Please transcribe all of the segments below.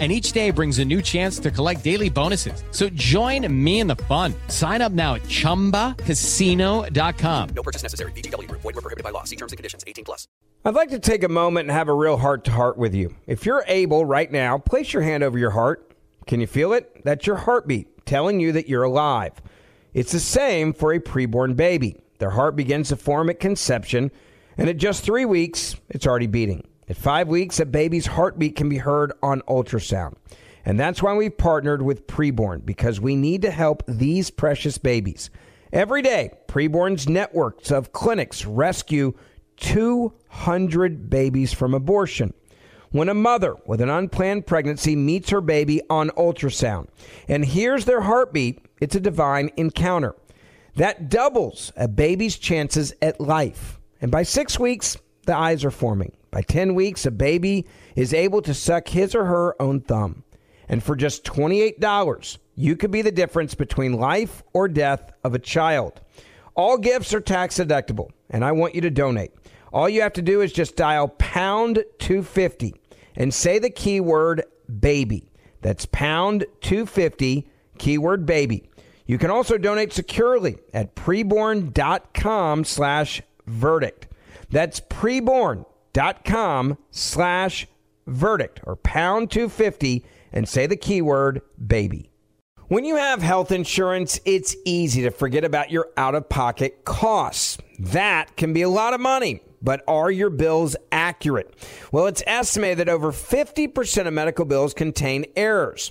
and each day brings a new chance to collect daily bonuses. So join me in the fun. Sign up now at ChumbaCasino.com. No purchase necessary. VGW. Void were prohibited by law. See terms and conditions. 18 plus. I'd like to take a moment and have a real heart-to-heart with you. If you're able right now, place your hand over your heart. Can you feel it? That's your heartbeat telling you that you're alive. It's the same for a preborn baby. Their heart begins to form at conception, and at just three weeks, it's already beating. At five weeks, a baby's heartbeat can be heard on ultrasound. And that's why we've partnered with Preborn, because we need to help these precious babies. Every day, Preborn's networks of clinics rescue 200 babies from abortion. When a mother with an unplanned pregnancy meets her baby on ultrasound and hears their heartbeat, it's a divine encounter. That doubles a baby's chances at life. And by six weeks, the eyes are forming. By 10 weeks, a baby is able to suck his or her own thumb. And for just $28, you could be the difference between life or death of a child. All gifts are tax deductible, and I want you to donate. All you have to do is just dial pound 250 and say the keyword baby. That's pound 250, keyword baby. You can also donate securely at preborn.com slash verdict. That's preborn dot com slash verdict or pound 250 and say the keyword baby. When you have health insurance, it's easy to forget about your out of pocket costs. That can be a lot of money. But are your bills accurate? Well, it's estimated that over 50% of medical bills contain errors.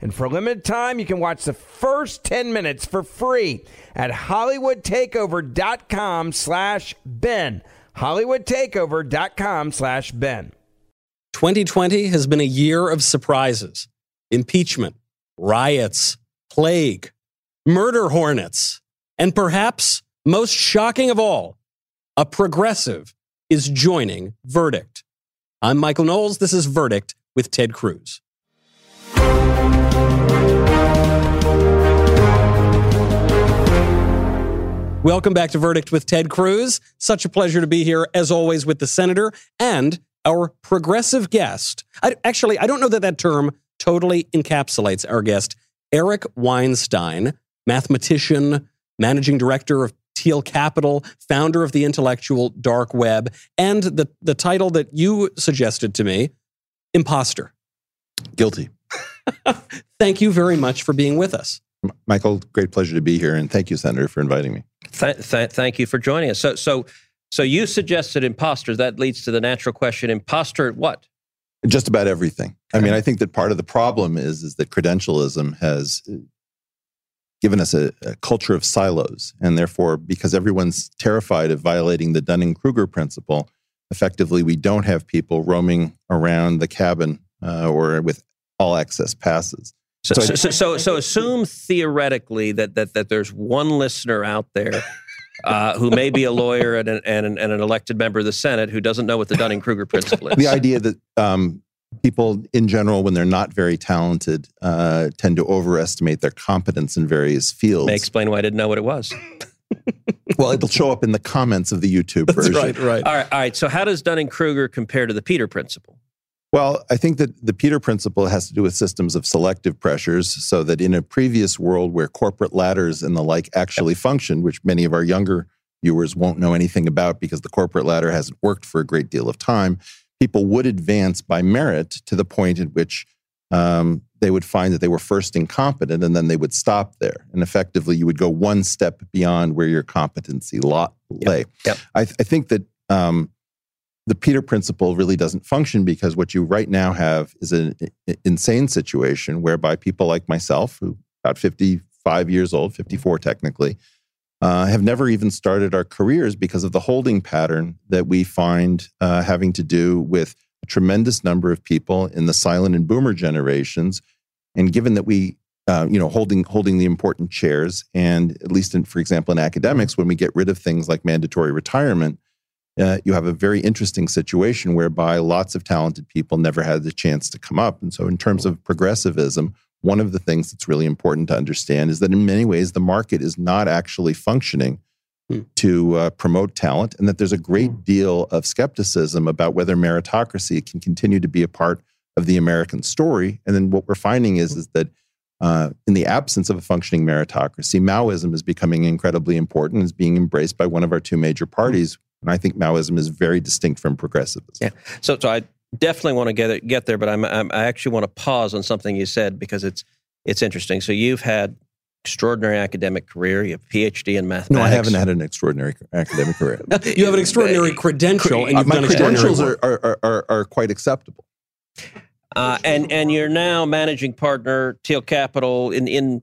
And for a limited time, you can watch the first 10 minutes for free at hollywoodtakeover.com slash Ben. hollywoodtakeover.com slash Ben. 2020 has been a year of surprises. Impeachment, riots, plague, murder hornets, and perhaps most shocking of all, a progressive is joining Verdict. I'm Michael Knowles. This is Verdict with Ted Cruz. Welcome back to Verdict with Ted Cruz. Such a pleasure to be here, as always, with the senator and our progressive guest. I, actually, I don't know that that term totally encapsulates our guest, Eric Weinstein, mathematician, managing director of Thiel Capital, founder of the intellectual dark web, and the, the title that you suggested to me, imposter. Guilty. Thank you very much for being with us. Michael, great pleasure to be here, and thank you, Senator, for inviting me. Th- th- thank you for joining us. So, so, so you suggested imposter. That leads to the natural question: imposter at what? Just about everything. I mean, I think that part of the problem is is that credentialism has uh, given us a, a culture of silos, and therefore, because everyone's terrified of violating the Dunning Kruger principle, effectively, we don't have people roaming around the cabin uh, or with all access passes. So, so, so, so, so assume theoretically that, that, that there's one listener out there uh, who may be a lawyer and an, and, an, and an elected member of the Senate who doesn't know what the Dunning Kruger principle is. The idea that um, people in general, when they're not very talented, uh, tend to overestimate their competence in various fields. May explain why I didn't know what it was. well, it'll show up in the comments of the YouTube That's version. right, right. All right, all right. So, how does Dunning Kruger compare to the Peter principle? Well, I think that the Peter principle has to do with systems of selective pressures, so that in a previous world where corporate ladders and the like actually functioned, which many of our younger viewers won't know anything about because the corporate ladder hasn't worked for a great deal of time, people would advance by merit to the point at which um, they would find that they were first incompetent and then they would stop there. And effectively, you would go one step beyond where your competency lo- lay. Yep. I, th- I think that um, the Peter principle really doesn't function because what you right now have is an insane situation whereby people like myself, who about 55 years old, 54 technically, uh, have never even started our careers because of the holding pattern that we find uh, having to do with a tremendous number of people in the silent and boomer generations. And given that we, uh, you know, holding holding the important chairs, and at least in, for example, in academics, when we get rid of things like mandatory retirement, uh, you have a very interesting situation whereby lots of talented people never had the chance to come up. And so, in terms of progressivism, one of the things that's really important to understand is that in many ways the market is not actually functioning Hmm. to uh, promote talent, and that there's a great deal of skepticism about whether meritocracy can continue to be a part of the American story. And then what we're finding is, is that uh, in the absence of a functioning meritocracy, Maoism is becoming incredibly important, is being embraced by one of our two major parties. And I think Maoism is very distinct from progressivism. Yeah. So, so I definitely want to get it, get there, but I'm, I'm I actually want to pause on something you said because it's it's interesting. So you've had extraordinary academic career. You have a PhD in mathematics. No, I haven't had an extraordinary academic career. You have an extraordinary credential, and Uh, you've my done credentials are, are, are, are quite acceptable. Uh, and and you're now managing partner Thiel Capital in in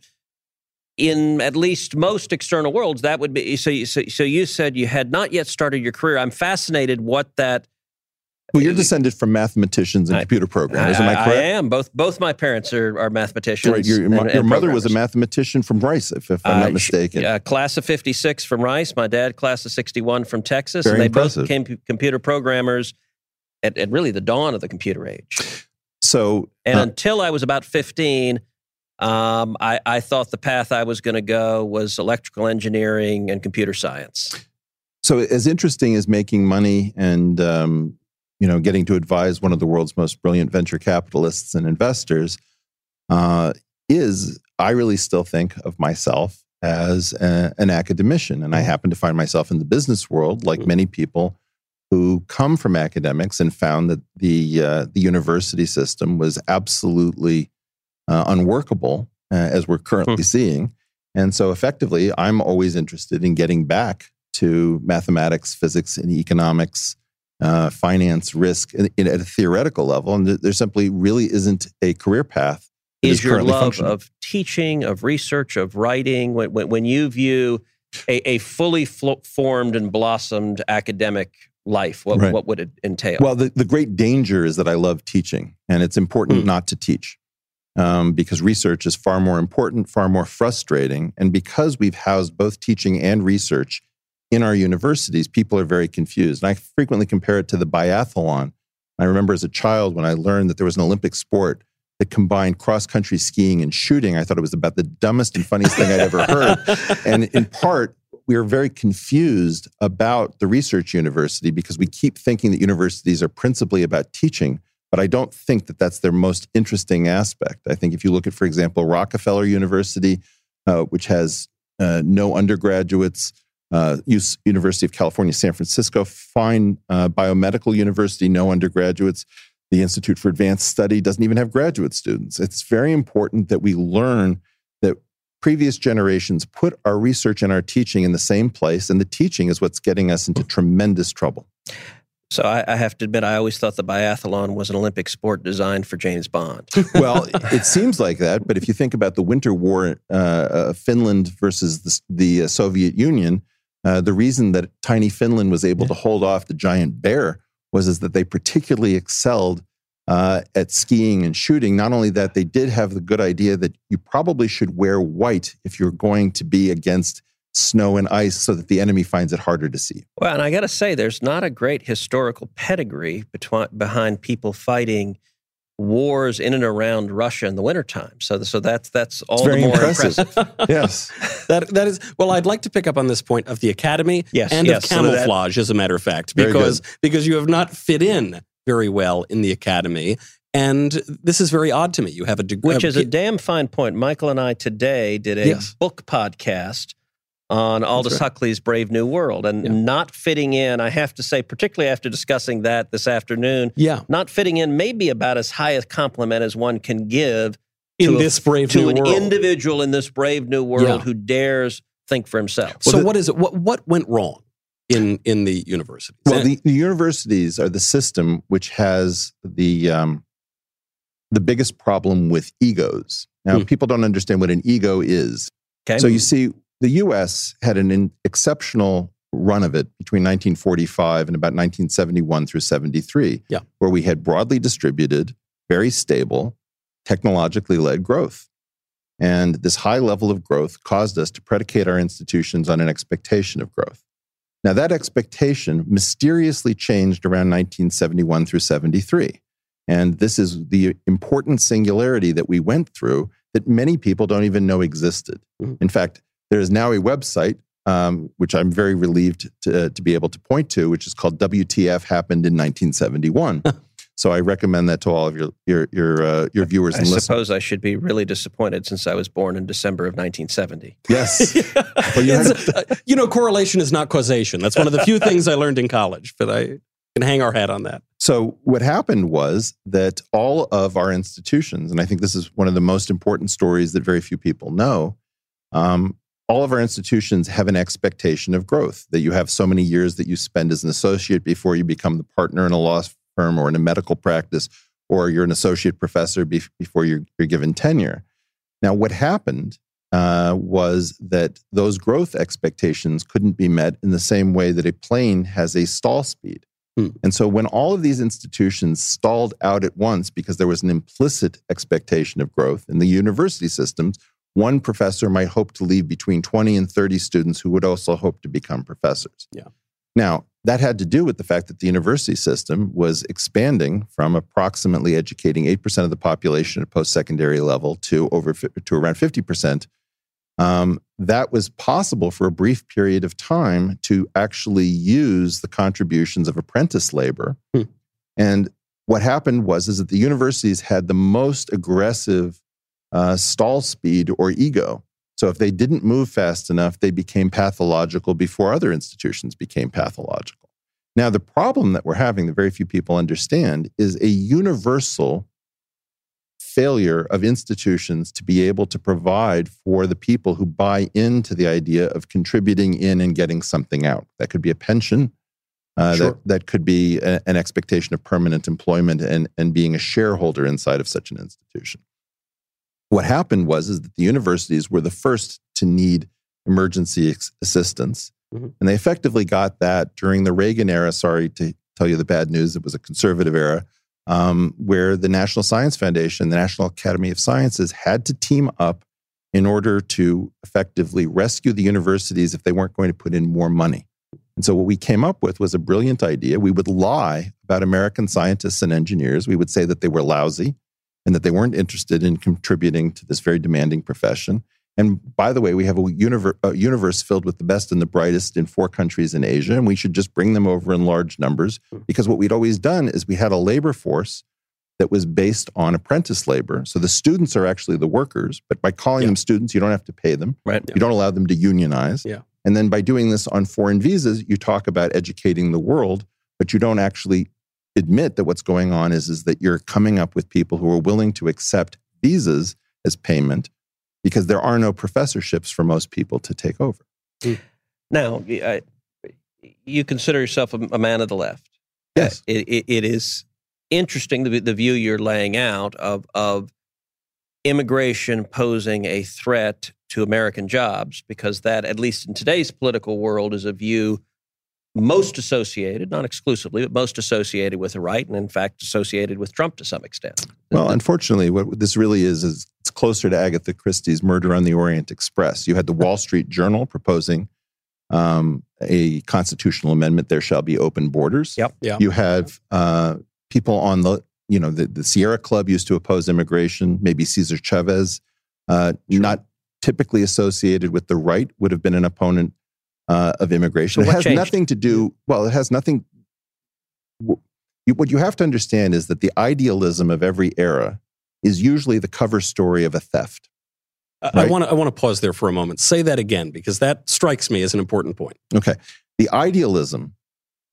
in at least most external worlds. That would be so. You, so, so you said you had not yet started your career. I'm fascinated what that. Well, you're descended from mathematicians and I- computer programmers. Am I I correct? am. Both both my parents are, are mathematicians. Right. Your, your, and- mo- and mother was a mathematician from Rice, if, if I'm Uh, not mistaken. Uh, class of 56 from Rice. My dad, class of 61 from Texas. Very and they impressive. both became computer programmers at, at really the dawn of the computer age. So, And uh, until I was about 15, um, I, I thought the path I was going to go was electrical engineering and computer science. so as interesting as making money and um, you know getting to advise one of the world's most brilliant venture capitalists and investors uh, is, I really still think of myself as a, an academician, and I happen to find myself in the business world, like many people who come from academics and found that the uh, the university system was absolutely uh, unworkable, uh, as we're currently seeing. And so, effectively, I'm always interested in getting back to mathematics, physics, and economics, uh, finance, risk in, in, at a theoretical level. And th- there simply really isn't a career path. that Is your currently love of teaching, of research, of writing, when, when, when you view a, a fully flo- formed and blossomed academic life, what, Right. what would it entail? Well, the, the great danger is that I love teaching, and it's important Hmm. not to teach um, because research is far more important, far more frustrating. And because we've housed both teaching and research in our universities, people are very confused. And I frequently compare it to the biathlon. I remember as a child when I learned that there was an Olympic sport that combined cross country skiing and shooting. I thought it was about the dumbest and funniest thing I'd ever heard. And in part, we are very confused about the research university because we keep thinking that universities are principally about teaching. But I don't think that that's their most interesting aspect. I think if you look at, for example, Rockefeller University, uh, which has uh, no undergraduates, uh, University of California, San Francisco, fine uh, biomedical university, no undergraduates. The Institute for Advanced Study doesn't even have graduate students. It's very important that we learn that previous generations put our research and our teaching in the same place, and the teaching is what's getting us into tremendous trouble. So I, I have to admit, I always thought the biathlon was an Olympic sport designed for James Bond. well, it seems like that, but if you think about the Winter War, uh, uh, Finland versus the, the uh, Soviet Union, uh, the reason that tiny Finland was able to hold off the giant bear was is that they particularly excelled uh, at skiing and shooting. Not only that, they did have the good idea that you probably should wear white if you're going to be against snow and ice, so that the enemy finds it harder to see. Well, and I got to say, there's not a great historical pedigree between, behind people fighting wars in and around Russia in the wintertime. So, so that's that's all It's the very more impressive. impressive. yes. That that is well. I'd like to pick up on this point of the academy Yes, and yes, of so that- camouflage, as a matter of fact, because because you have not fit in very well in the academy. And this is very odd to me. You have a degree, Which is a damn fine point. Michael and I today did a Yes. book podcast on Aldous right. Huxley's Brave New World and Yeah. not fitting in, I have to say, particularly after discussing that this afternoon, yeah not fitting in may be about as high a compliment as one can give in to a- this brave to new an world. individual in this brave new world Yeah. who dares think for himself. so the- what is it? What what went wrong in in the universities? Well, And- the, the universities are the system which has the um, the biggest problem with egos. Now, Hmm. people don't understand what an ego is. Okay. So you see, the U.S. had an in, exceptional run of it between 1945 and about 1971 through 73, Yeah. where we had broadly distributed, very stable, technologically led growth. And this high level of growth caused us to predicate our institutions on an expectation of growth. Now, that expectation mysteriously changed around 1971 through 73. And this is the important singularity that we went through that many people don't even know existed. Mhm. In fact, there is now a website, um, which I'm very relieved to, to be able to point to, which is called WTF Happened in 1971. so I recommend that to all of your, your, your, uh, your viewers I and listeners. suppose I should be really disappointed since I was born in December of 1970. Yes. Well, you had- uh, you know, correlation is not causation. That's one of the few things I learned in college, but I can hang our hat on that. So what happened was that all of our institutions, and I think this is one of the most important stories that very few people know, um, all of our institutions have an expectation of growth. That you have so many years that you spend as an associate before you become the partner in a law firm or in a medical practice, or you're an associate professor bef- before you're, you're given tenure. Now, what happened uh, was that those growth expectations couldn't be met in the same way that a plane has a stall speed. And so when all of these institutions stalled out at once because there was an implicit expectation of growth in the university systems, one professor might hope to leave between 20 and 30 students who would also hope to become professors. Yeah. Now, that had to do with the fact that the university system was expanding from approximately educating 8% of the population at post-secondary level to over to around 50% um, that was possible for a brief period of time to actually use the contributions of apprentice labor. Hmm. And what happened was is that the universities had the most aggressive uh, stall speed or ego. So if they didn't move fast enough, they became pathological before other institutions became pathological. Now, the problem that we're having that very few people understand is a universal failure of institutions to be able to provide for the people who buy into the idea of contributing in and getting something out. That could be a pension. Uh, Sure. that, that could be a- an expectation of permanent employment and, and being a shareholder inside of such an institution. What happened was is that the universities were the first to need emergency ex- assistance. Mhm. And they effectively got that during the Reagan era. Sorry to tell you the bad news, it was a conservative era um, where the National Science Foundation, the National Academy of Sciences had to team up in order to effectively rescue the universities if they weren't going to put in more money. And so what we came up with was a brilliant idea. We would lie about American scientists and engineers. We would say that they were lousy and that they weren't interested in contributing to this very demanding profession. And by the way, we have a universe, a universe filled with the best and the brightest in four countries in Asia, and we should just bring them over in large numbers. Because what we'd always done is we had a labor force that was based on apprentice labor. So the students are actually the workers, but by calling Yeah. them students, you don't have to pay them. Right. You don't allow them to unionize. Yeah. And then by doing this on foreign visas, you talk about educating the world, but you don't actually admit that what's going on is, is that you're coming up with people who are willing to accept visas as payment because there are no professorships for most people to take over. Hmm. Now, y- I- you consider yourself a, a man of the left. Yes. It, it, it is interesting the, the view you're laying out of, of immigration posing a threat to American jobs, because that, at least in today's political world, is a view most associated, not exclusively, but most associated with the right, and in fact associated with Trump to some extent. Well, unfortunately, what this really is is it's closer to Agatha Christie's Murder on the Orient Express. You had the Wall Street Journal proposing um, a constitutional amendment: there shall be open borders. Yep. Yeah. You have uh, people on the you know the, the Sierra Club used to oppose immigration. Maybe Cesar Chavez, uh, not typically associated with the right, would have been an opponent uh, of immigration. So it has changed? nothing to do. Well, it has nothing. what you have to understand is that the idealism of every era is usually the cover story of a theft. I- I want to I want to pause there for a moment. Say that again because that strikes me as an important point. Okay. The idealism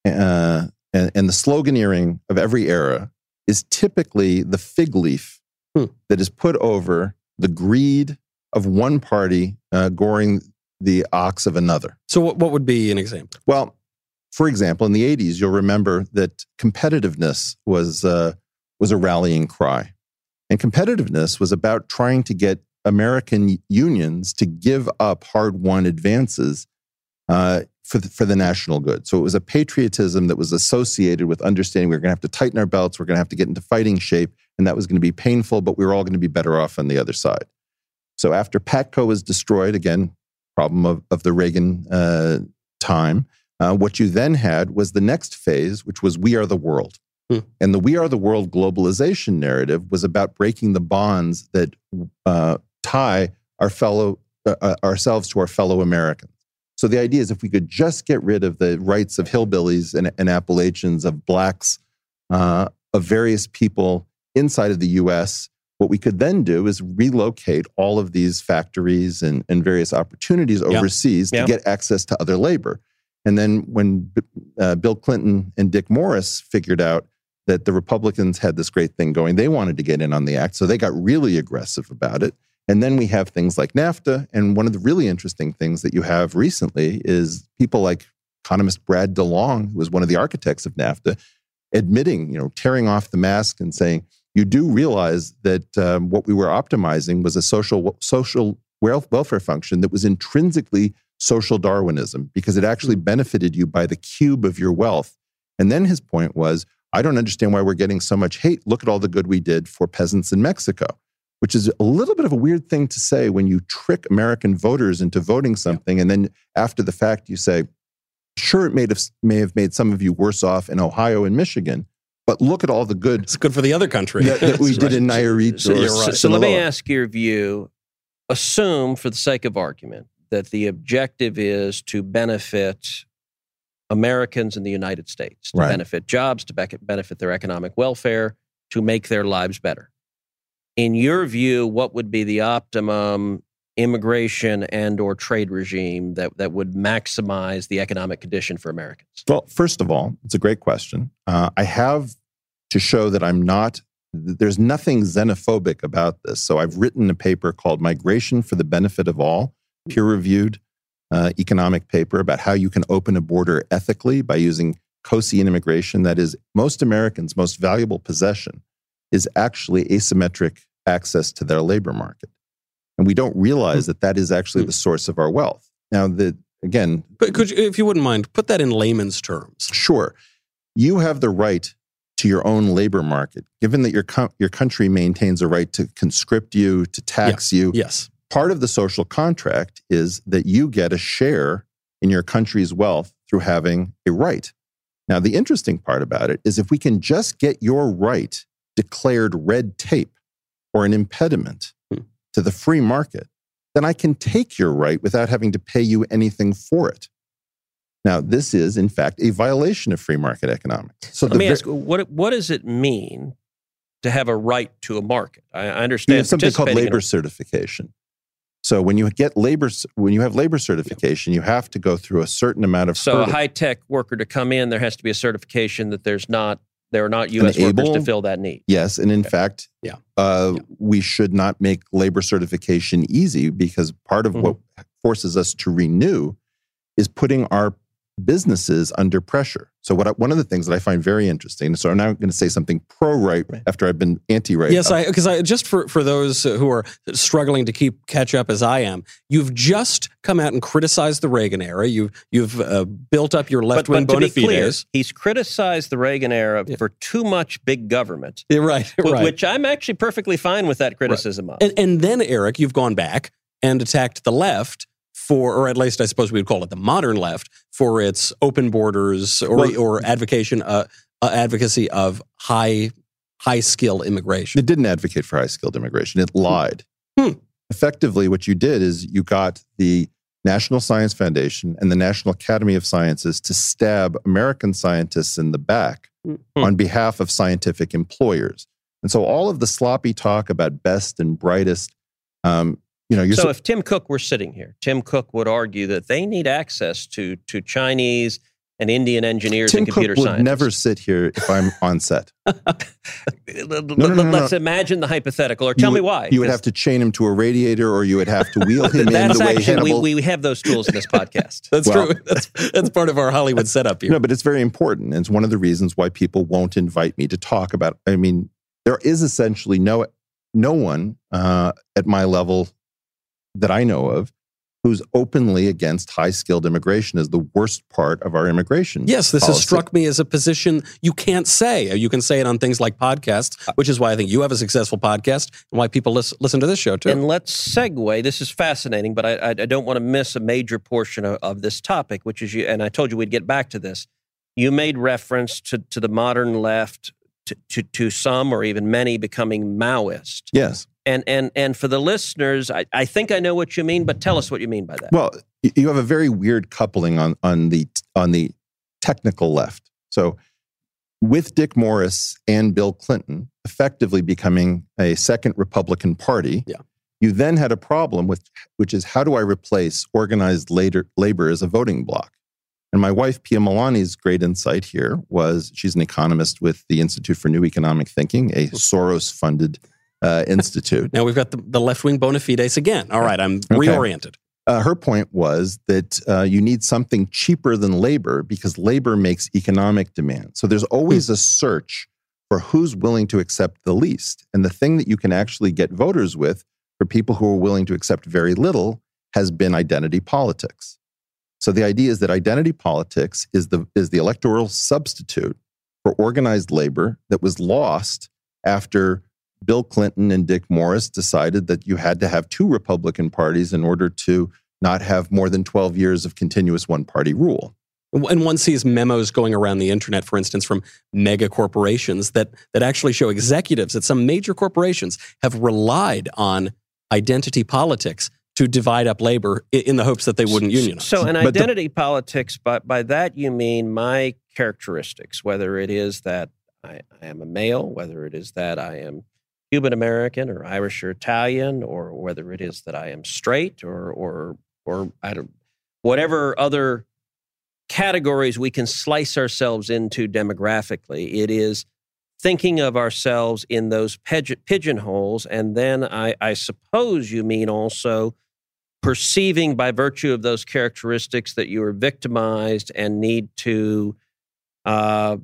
uh, and, and the sloganeering of every era is typically the fig leaf Hmm. that is put over the greed of one party uh, goring the ox of another. So what, what would be an example? Well, for example, in the 80s, you'll remember that competitiveness was, uh, was a rallying cry. And competitiveness was about trying to get American unions to give up hard won advances uh, for, the, for the national good. So it was a patriotism that was associated with understanding we are going to have to tighten our belts, we're going to have to get into fighting shape, and that was going to be painful, but we were all going to be better off on the other side. So after PATCO was destroyed, again, problem of, of the Reagan uh, time, uh, what you then had was the next phase, which was We Are the World. Hmm. And the We Are the World globalization narrative was about breaking the bonds that uh, tie our fellow uh, uh, ourselves to our fellow Americans. So the idea is if we could just get rid of the rights of hillbillies and, and Appalachians, of blacks, uh, of various people inside of the U.S., what we could then do is relocate all of these factories and, and various opportunities overseas Yeah. to get access to other labor. And then when uh, Bill Clinton and Dick Morris figured out that the Republicans had this great thing going, they wanted to get in on the act. So they got really aggressive about it. And then we have things like NAFTA. And one of the really interesting things that you have recently is people like economist Brad DeLong, who was one of the architects of NAFTA, admitting, you know, tearing off the mask and saying, you do realize that um, what we were optimizing was a social social wealth, welfare function that was intrinsically social Darwinism because it actually benefited you by the cube of your wealth. And then his point was, I don't understand why we're getting so much hate. Look at all the good we did for peasants in Mexico, which is a little bit of a weird thing to say when you trick American voters into voting something. And then after the fact, you say, sure, it may have, may have made some of you worse off in Ohio and Michigan, but look at all the good It's good for the other country. that, that we did in Nayarit So, or so- so let me ask your view. Assume, for the sake of argument, that the objective is to benefit Americans in the United States, to Right. benefit jobs, to benefit their economic welfare, to make their lives better. In your view, what would be the optimum immigration and or trade regime that, that would maximize the economic condition for Americans? Well, first of all, it's a great question. Uh, I have to show that I'm not, there's nothing xenophobic about this. So I've written a paper called Migration for the Benefit of All, peer reviewed uh, economic paper about how you can open a border ethically by using COSI immigration. That is, most Americans' most valuable possession is actually asymmetric access to their labor market. And we don't realize that that is actually the source of our wealth. Now, the, again, But could you, if you wouldn't mind, put that in layman's terms. Sure. You have the right to your own labor market, given that your, your country maintains a right to conscript you, to tax you. Yes. Part of the social contract is that you get a share in your country's wealth through having a right. Now, the interesting part about it is if we can just get your right declared red tape or an impediment Hmm. To the free market, then I can take your right without having to pay you anything for it. Now, this is, in fact, a violation of free market economics. So Let me ver- ask, what, what does it mean to have a right to a market? I, I you understand have something called in a- labor certification. So when you get labor, when you have labor certification, you have to go through a certain amount of So a high tech worker to come in, there has to be a certification that there's not there are not U.S. workers to fill that need. Yes, and in fact, Yeah. uh, Yeah. we should not make labor certification easy because part of what forces us to renew is putting our businesses under pressure. So what I, one of the things that I find very interesting. So I'm now going to say something pro right after I've been anti right. Yes, I because I just for for those who are struggling to keep catch up as I am, you've just come out and criticized the Reagan era. You've you've uh, built up your left wing bona be clear, fides. he's criticized the Reagan era Yeah. for too much big government, Yeah, right, wh- right. which I'm actually perfectly fine with that criticism of. And, and then, Eric, you've gone back and attacked the left for, or at least I suppose we would call it the modern left, for its open borders or, Well- or advocation, uh, uh, advocacy of high high skill immigration. It didn't advocate for high skilled immigration. It lied. Hmm. Effectively, what you did is you got the National Science Foundation and the National Academy of Sciences to stab American scientists in the back Hmm. on behalf of scientific employers. And so all of the sloppy talk about best and brightest, um, you know, you're So so- if Tim Cook were sitting here, Tim Cook would argue that they need access to to Chinese and Indian engineers Tim and Cook computer would scientists. never sit here if I'm on set. Let- no, no, no, Let's no. imagine the hypothetical, or You tell me would- why. You would have to chain him to a radiator, or you would have to wheel him in That's the way actually Hannibal. we, we have those tools in this podcast. That's Well- true. That's, that's part of our Hollywood setup here. No, but it's very important. It's one of the reasons why people won't invite me to talk about. I mean, there is essentially no no one uh, at my level that I know of who's openly against high skilled immigration as the worst part of our immigration. Yes, this has struck me as a position you can't say. Uh, you can say it on things like podcasts, uh, which is why I think you have a successful podcast and why people listen, listen to this show too. And let's segue. This is fascinating, but I, I, I don't want to miss a major portion of, of this topic, which is you. And I told you we'd get back to this. You made reference to, to the modern left, to, to, to some or even many becoming Maoist. Yes. And and and for the listeners, I, I think I know what you mean, but tell us what you mean by that. Well, you have a very weird coupling on on the on the technical left. So, with Dick Morris and Bill Clinton effectively becoming a second Republican Party, Yeah. you then had a problem with which is how do I replace organized labor, labor as a voting bloc? And my wife Pia Malaney's great insight here was she's an economist with the Institute for New Economic Thinking, a Soros-funded uh, institute. now we've got the, the left wing bona fides again. All right, I'm Okay. reoriented. Uh, her point was that uh, you need something cheaper than labor because labor makes economic demand. So there's always Hmm. a search for who's willing to accept the least. And the thing that you can actually get voters with for people who are willing to accept very little has been identity politics. So the idea is that identity politics is the, is the electoral substitute for organized labor that was lost after Bill Clinton and Dick Morris decided that you had to have two Republican parties in order to not have more than 12 years of continuous one party rule. And one sees memos going around the internet, for instance, from mega corporations that, that actually show executives at some major corporations have relied on identity politics to divide up labor in the hopes that they wouldn't unionize. So, an But the- identity politics, by, by that you mean my characteristics, whether it is that I, I am a male, whether it is that I am Cuban American or Irish or Italian, or whether it is that I am straight or, or, or I don't, whatever other categories we can slice ourselves into demographically, it is thinking of ourselves in those pigeonholes. And then I, I suppose you mean also perceiving by virtue of those characteristics that you are victimized and need to uh,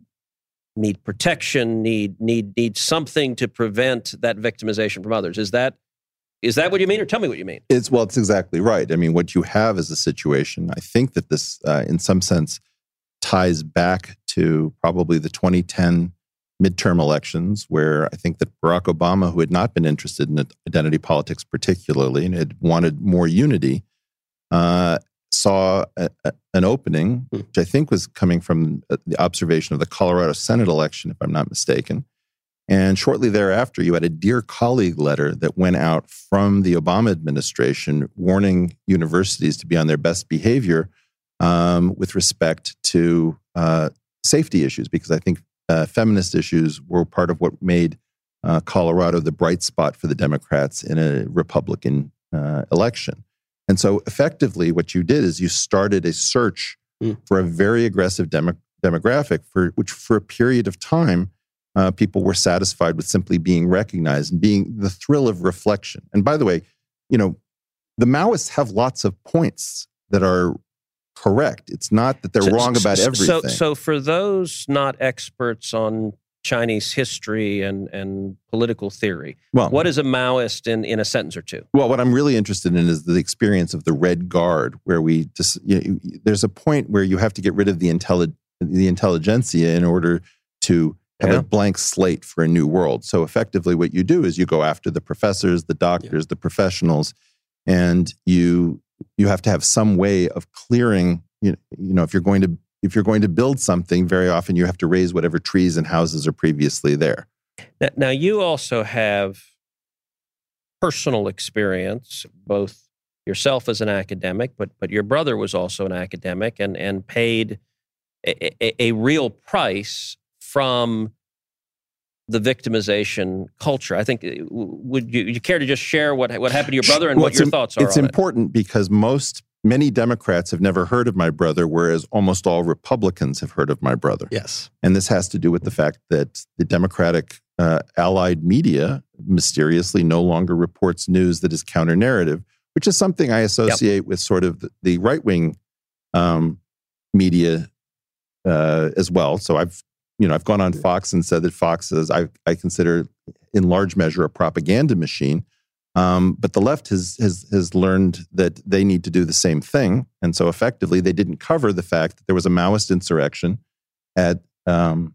need protection, need need need something to prevent that victimization from others. Is that is that what you mean, or tell me what you mean? It's well, it's exactly right. I mean, what you have is a situation. I think that this, uh, in some sense, ties back to probably the 2010 midterm elections, where I think that Barack Obama, who had not been interested in identity politics particularly and had wanted more unity, uh, saw a, a- an opening, Hmm. which I think was coming from uh, the observation of the Colorado Senate election, if I'm not mistaken. And shortly thereafter, you had a Dear Colleague letter that went out from the Obama administration warning universities to be on their best behavior um, with respect to uh, safety issues, because I think uh, feminist issues were part of what made uh, Colorado the bright spot for the Democrats in a Republican uh, election. And so, effectively, what you did is you started a search Mm. for a very aggressive demo- demographic, for which, for a period of time, uh, people were satisfied with simply being recognized and being the thrill of reflection. And by the way, you know, the Maoists have lots of points that are correct. It's not that they're So- wrong about everything. So, so for those not experts on Chinese history and and political theory, well, what is a Maoist in in a sentence or two? Well, what I'm really interested in is the experience of the Red Guard, where we just you know, there's a point where you have to get rid of the intelli- the intelligentsia in order to have Yeah. a blank slate for a new world. So effectively, what you do is you go after the professors, the doctors, the professionals, and you you have to have some way of clearing. You know, you know if you're going to if you're going to build something, very often you have to raise whatever trees and houses are previously there. Now, now you also have personal experience, both yourself as an academic, but but your brother was also an academic and and paid a, a, a real price from the victimization culture. I think uh, would you, you care to just share what what happened to your brother and Well, what your im- thoughts are It's on it? important because most, many Democrats have never heard of my brother, whereas almost all Republicans have heard of my brother. Yes. And this has to do with the fact that the Democratic uh, allied media mysteriously no longer reports news that is counter narrative, which is something I associate with sort of the, the right wing um, media uh, as well. So I've you know I've gone on Fox and said that Fox is I I consider in large measure a propaganda machine. Um, but the left has, has has learned that they need to do the same thing, and so effectively they didn't cover the fact that there was a Maoist insurrection at um,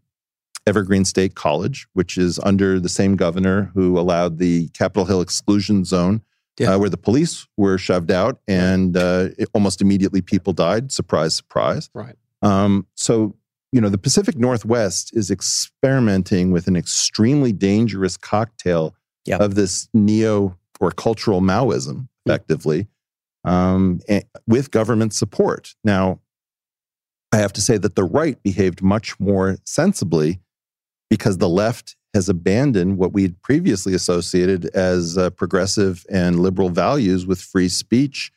Evergreen State College, which is under the same governor who allowed the Capitol Hill exclusion zone, Yeah. uh, where the police were shoved out, and uh, it- almost immediately people died. Surprise, surprise. Right. Um, so, you know, the Pacific Northwest is experimenting with an extremely dangerous cocktail Yeah. of this neo or cultural Maoism, effectively, um, with government support. Now, I have to say that the right behaved much more sensibly because the left has abandoned what we had previously associated as uh, progressive and liberal values with free speech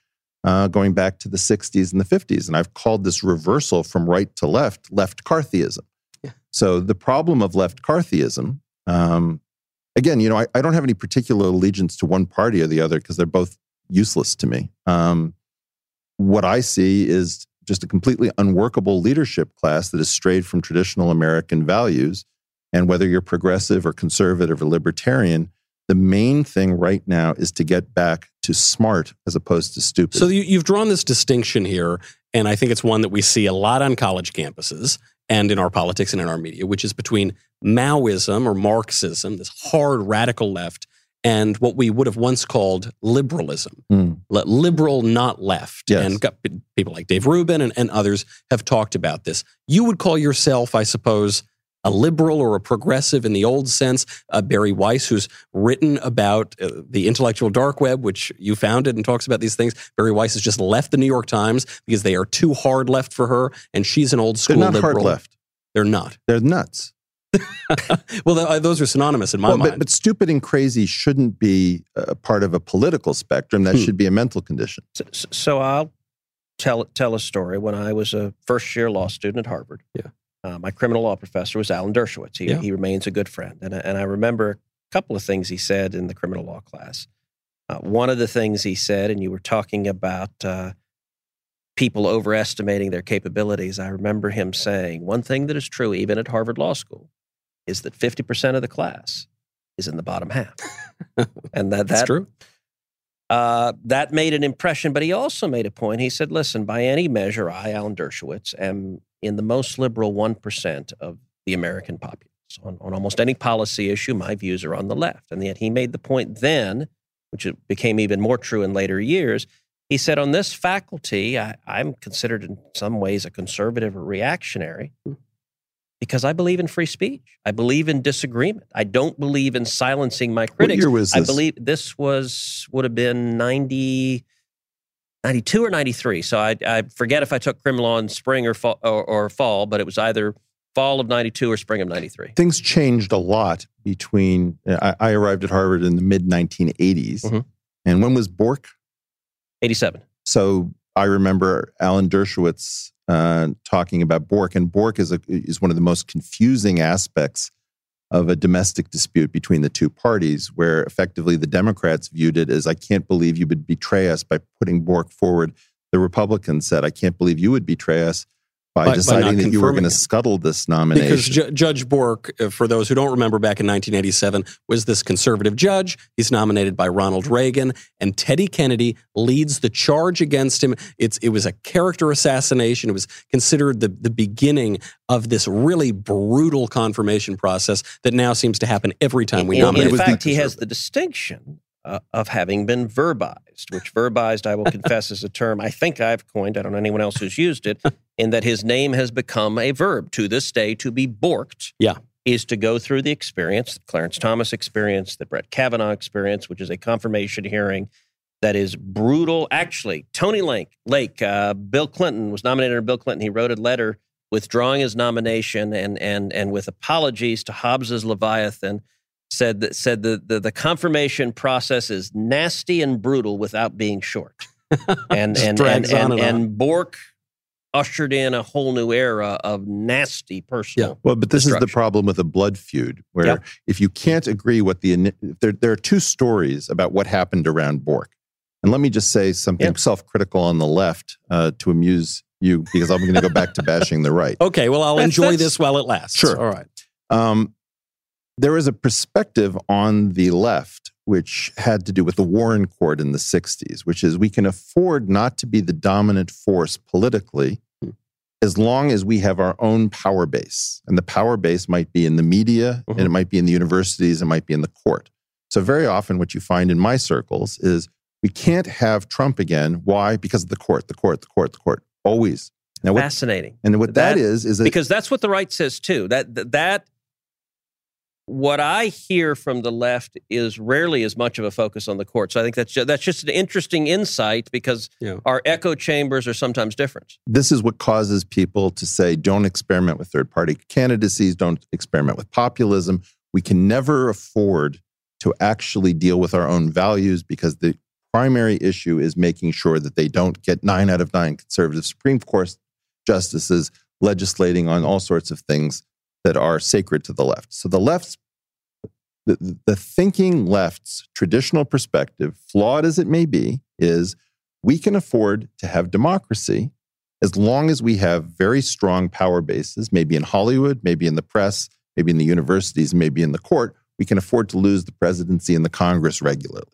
uh, going back to the 60s and the 50s. And I've called this reversal from right to left, left Carthyism. Yeah. So the problem of left Carthyism, um, again, you know, I, I don't have any particular allegiance to one party or the other because they're both useless to me. Um, what I see is just a completely unworkable leadership class that has strayed from traditional American values. And whether you're progressive or conservative or libertarian, the main thing right now is to get back to smart as opposed to stupid. So you, you've drawn this distinction here, and I think it's one that we see a lot on college campuses and in our politics and in our media, which is between Maoism or Marxism, this hard radical left, and what we would have once called liberalism. Mm. Liberal, not left. Yes. And people like Dave Rubin and, and others have talked about this. You would call yourself, I suppose, a liberal or a progressive in the old sense. Uh, Bari Weiss, who's written about uh, the intellectual dark web, which you founded and talks about these things. Bari Weiss has just left the New York Times because they are too hard left for her, and she's an old school They're school not liberal. hard left. They're not. They're nuts. well, uh, those are synonymous in my Well, mind. but, but stupid and crazy shouldn't be a part of a political spectrum. That Hmm. should be a mental condition. So, so I'll tell tell a story. When I was a first year law student at Harvard, Yeah. Uh, my criminal law professor was Alan Dershowitz. He, Yeah. he remains a good friend, and I- and I remember a couple of things he said in the criminal law class. Uh, one of the things he said, and you were talking about uh, people overestimating their capabilities. I remember him saying one thing that is true, even at Harvard Law School, is that fifty percent of the class is in the bottom half, and that That's true. uh, that made an impression, but he also made a point. He said, listen, by any measure, I, Alan Dershowitz, am in the most liberal 1% of the American populace. On, on almost any policy issue, my views are on the left. And yet he made the point then, which became even more true in later years. He said, on this faculty, I, I'm considered in some ways a conservative or reactionary hmm. because I believe in free speech. I believe in disagreement. I don't believe in silencing my critics. year was I believe this was would have been 90, 92 or 93. So I, I forget if I took crim law in spring or fall, or, or fall, but it was either fall of 92 or spring of 93. Things changed a lot between. I, I arrived at Harvard in the mid 1980s, Mhm. and when was Bork? 87. So I remember Alan Dershowitz uh, talking about Bork, and Bork is a, is one of the most confusing aspects of a domestic dispute between the two parties, where effectively the Democrats viewed it as, "I can't believe you would betray us by putting Bork forward." The Republicans said, "I can't believe you would betray us by, By- by deciding not that you were going to scuttle this nomination." Because Ju- Judge Bork, uh, for those who don't remember back in 1987, was this conservative judge. He's nominated by Ronald Reagan, and Teddy Kennedy leads the charge against him. It's, it was a character assassination. It was considered the, the beginning of this really brutal confirmation process that now seems to happen every time we in, nominate. in fact, he has the distinction uh, of having been verbized, which verbized, I will confess, is a term I think I've coined. I don't know anyone else who's used it, in that his name has become a verb to this day to be borked. Yeah. Is to go through the experience, the Clarence Thomas experience, the Brett Kavanaugh experience, which is a confirmation hearing. that is brutal. Actually, Tony Lake, Lake, uh, Bill Clinton was nominated under Bill Clinton. He wrote a letter withdrawing his nomination and and and with apologies to Hobbes's Leviathan. Said that said the, the the confirmation process is nasty and brutal without being short, and Just and and and, and and Bork ushered in a whole new era of nasty personal. Yeah. Well, but this is the problem with a blood feud, where Yep. if you can't agree what the there, there are two stories about what happened around Bork, and let me just say something Yep. self-critical on the left uh, to amuse you, because I'm going to go back to bashing the right. Okay, well, I'll That's- enjoy that's- this while it lasts. Sure. All right. Um, there is a perspective on the left which had to do with the Warren Court in the 60s, which is we can afford not to be the dominant force politically Hmm. as long as we have our own power base. And the power base might be in the media, and Mm-hmm. it might be in the universities, it might be in the court. So, very often, what you find in my circles is we can't have Trump again. Why? Because of the court, the court, the court, the court. Always. Now, what, Fascinating. and what that That- is, is that because that's what the right says too. That- that what I hear from the left is rarely as much of a focus on the court. So I think that's just, that's just an interesting insight because Yeah. our echo chambers are sometimes different. this is what causes people to say don't experiment with third party candidacies, don't experiment with populism. We can never afford to actually deal with our own values because the primary issue is making sure that they don't get nine out of nine conservative Supreme Court justices legislating on all sorts of things that are sacred to the left. So the left's the, the thinking left's traditional perspective, flawed as it may be, is we can afford to have democracy as long as we have very strong power bases, maybe in Hollywood, maybe in the press, maybe in the universities, maybe in the court, we can afford to lose the presidency and the Congress regularly.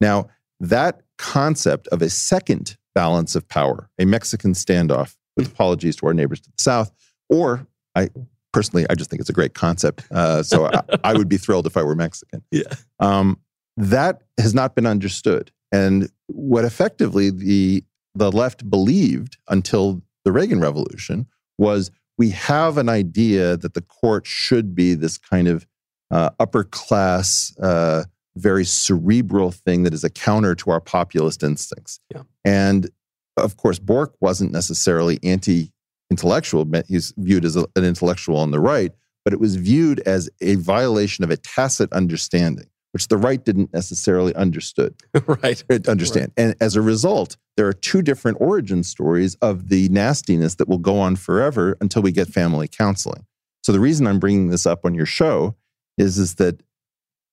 Now, that concept of a second balance of power, a Mexican standoff, with hmm. apologies to our neighbors to the south, or I personally, I just think it's a great concept. Uh, so I, I would be thrilled if I were Mexican. Yeah. Um, that has not been understood. And what effectively the the left believed until the Reagan Revolution was we have an idea that the court should be this kind of uh, upper class, uh, very cerebral thing that is a counter to our populist instincts. Yeah. And of course, Bork wasn't necessarily anti intellectual, he's viewed as a- an intellectual on the right, but it was viewed as a violation of a tacit understanding, which the right didn't necessarily understood right. understand. And as a result, there are two different origin stories of the nastiness that will go on forever until we get family counseling. So the reason I'm bringing this up on your show is is that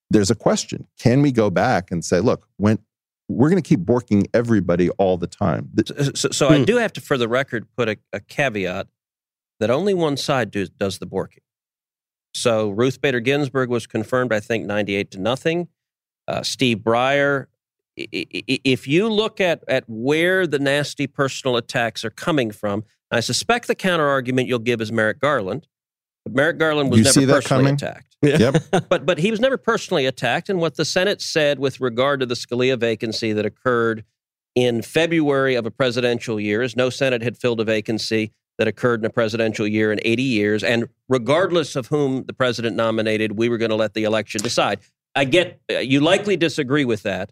there's a question: Can we go back and say, look, when we're going to keep borking everybody all the time? So, so I Hmm. do have to, for the record, put a, a caveat that only one side do, does the borking. So Ruth Bader Ginsburg was confirmed, I think, 98 to nothing. Uh, Steve Breyer. If you look at, at where the nasty personal attacks are coming from, I suspect the counter argument you'll give is Merrick Garland. But Merrick Garland was You never personally coming? Attacked. Yep. But but he was never personally attacked. And what the Senate said with regard to the Scalia vacancy that occurred in February of a presidential year is no Senate had filled a vacancy that occurred in a presidential year in 80 years. And regardless of whom the president nominated, we were going to let the election decide. I get uh, you likely disagree with that,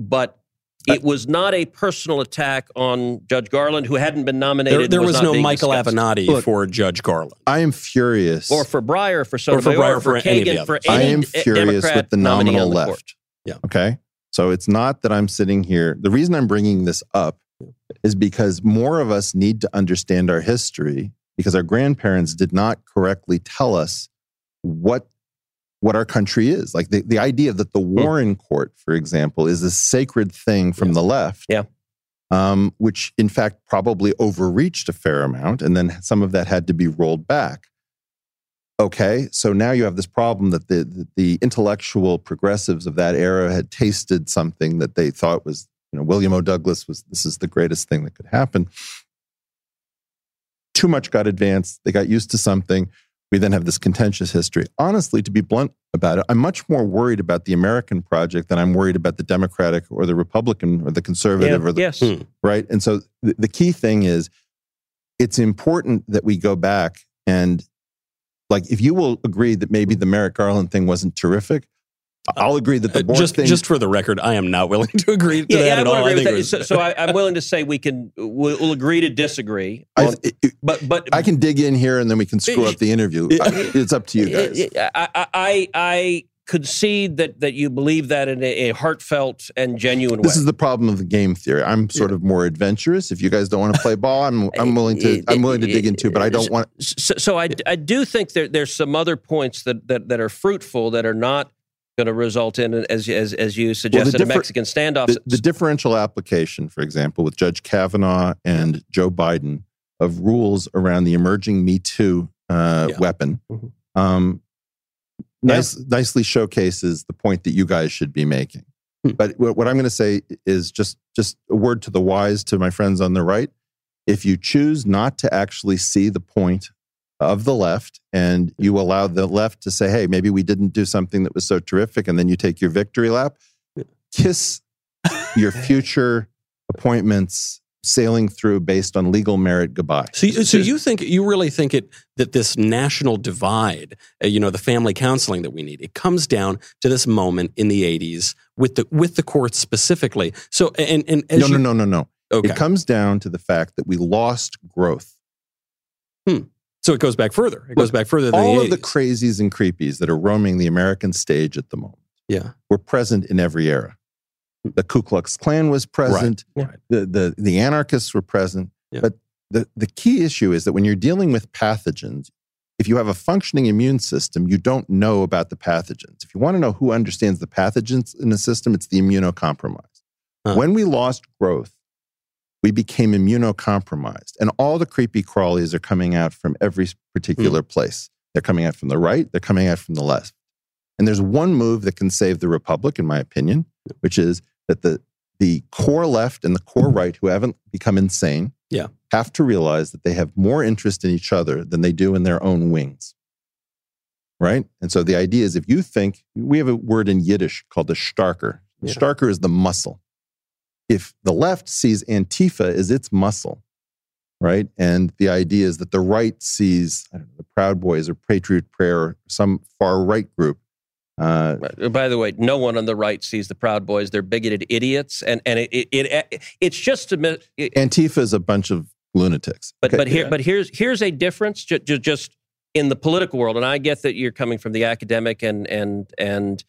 but it was not a personal attack on Judge Garland, who hadn't been nominated. There, there was, not no Michael discussed. Avenatti Look, for Judge Garland. I am furious. or for Breyer, for Or for Sotomayor, Breyer, or for for any of the for others. any I am d- furious Democrat with the nominal on the left. court. Yeah. Okay. So it's not that I'm sitting here. The reason I'm bringing this up is because more of us need to understand our history because our grandparents did not correctly tell us what what our country is. Like the, the idea that the Warren Court, for example, is a sacred thing from the left. Yeah. Um, which in fact probably overreached a fair amount, and then some of that had to be rolled back. Okay, so now you have this problem that the, the the intellectual progressives of that era had tasted something that they thought was, you know, William O. Douglas was this is the greatest thing that could happen. Too much got advanced. They got used to something. We then have this contentious history. Honestly, to be blunt about it, I'm much more worried about the American project than I'm worried about the Democratic or the Republican or the conservative Yeah, or the yes. Hmm. right? And so the, the key thing is it's important that we go back and like if you will agree that maybe the Merrick Garland thing wasn't terrific, I'll agree that the Uh, just thing. just for the record, I am not willing to agree to Yeah, that yeah, at would all. I think that. was- So, so I, I'm willing to say we can we'll, we'll agree to disagree. I, on- but but I can dig in here and then we can screw up the interview. I- It's up to you guys. I, I, I, I concede that that you believe that in a, a heartfelt and genuine This way. is the problem of the game theory. I'm sort of more adventurous. If you guys don't want to play ball, I'm I'm willing to I'm willing to dig into, but I don't want so, so I, I do think there, there's some other points that, that, that are fruitful that are not going to result in, as, as, as you suggested, a differ- Mexican standoff. the, the differential application, for example, with Judge Kavanaugh and Joe Biden of rules around the emerging Me Too uh, Yeah. weapon, Mm-hmm. Mhm. um, nice, nicely showcases the point that you guys should be making. Hmm. But what, what I'm going to say is just just a word to the wise to my friends on the right. If you choose not to actually see the point of the left and you allow the left to say, hey, maybe we didn't do something that was so terrific, and then you take your victory lap, kiss your future appointments sailing through based on legal merit goodbye. So, you- so you think you really think it that this national divide, uh, you know, the family counseling that we need, it comes down to this moment in the '80s with the with the courts specifically. So, and and as no, you, no, no, no, no. Okay. It comes down to the fact that we lost growth. So it goes back further. It goes back further than All the of the crazies and creepies that are roaming the American stage at the moment yeah. were present in every era. Hmm. The Ku Klux Klan was present. Right. Right. The, the, the anarchists were present. Yeah. But the, the key issue is that when you're dealing with pathogens, if you have a functioning immune system, you don't know about the pathogens. If you want to know who understands the pathogens in the system, it's the immunocompromised. Huh. When we lost growth, we became immunocompromised. And all the creepy crawlies are coming out from every particular Hmm. place. They're coming out from the right, they're coming out from the left. And there's one move that can save the republic, in my opinion, which is that the the core left and the core right, who haven't become insane, Yeah. have to realize that they have more interest in each other than they do in their own wings. Right? And so the idea is if you think, we have a word in Yiddish called the shtarker. The Yeah. shtarker is the muscle. If the left sees Antifa as its muscle, right? And the idea is that the right sees I don't know, the Proud Boys or Patriot Prayer or some far right group. Uh, Uh, By the way, no one on the right sees the Proud Boys. They're bigoted idiots, and and it it, it it's just a it, Antifa is a bunch of lunatics. But Okay? but here but here's here's a difference ju- ju- just in the political world, and I get that you're coming from the academic and and and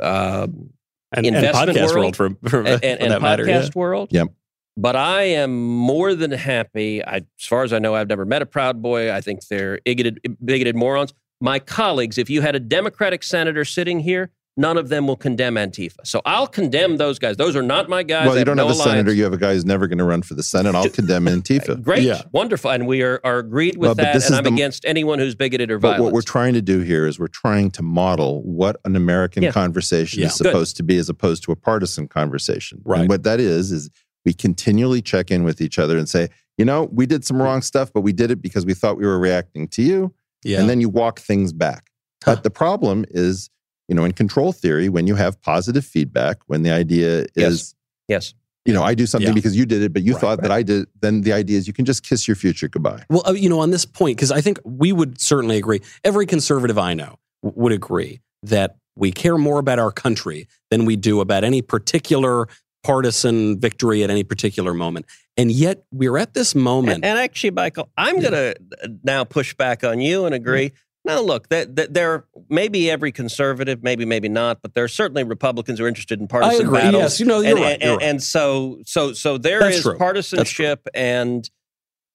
um, And, and investment podcast world world, for, for, and, for and, and that matter. podcast yeah. world. Yep. But I am more than happy. I, as far as I know, I've never met a Proud Boy. I think they're bigoted, bigoted morons. My colleagues, if you had a Democratic senator sitting here, none of them will condemn Antifa. So I'll condemn those guys. Those are not my guys. well, you don't no have a senator. You have a guy who's never going to run for the Senate. I'll condemn Antifa. Uh, great, Yeah. wonderful, and we are, are agreed with Well, that. And I'm the- against anyone who's bigoted or But violent. what we're trying to do here is we're trying to model what an American Yeah. conversation Yeah. is Good. supposed to be as opposed to a partisan conversation. Right. And what that is, is we continually check in with each other and say, you know, we did some wrong stuff, but we did it because we thought we were reacting to you. Yeah. And then you walk things back. Huh. But the problem is, you know, in control theory, when you have positive feedback, when the idea is, yes, you know, I do something Yeah. because you did it, but you Right, thought that I did, then the idea is you can just kiss your future goodbye. Well, uh, you know, on this point, because I think we would certainly agree, every conservative I know w- would agree that we care more about our country than we do about any particular partisan victory at any particular moment. And yet we're at this moment. and, and actually, Michael, I'm going to now push back on you and agree. Now, look, that, that there maybe every conservative, maybe maybe not, but there are certainly Republicans who are interested in I partisan agree. battles. Yes, you know, you're and, right. you're and, right. and so so so there That's is true. partisanship and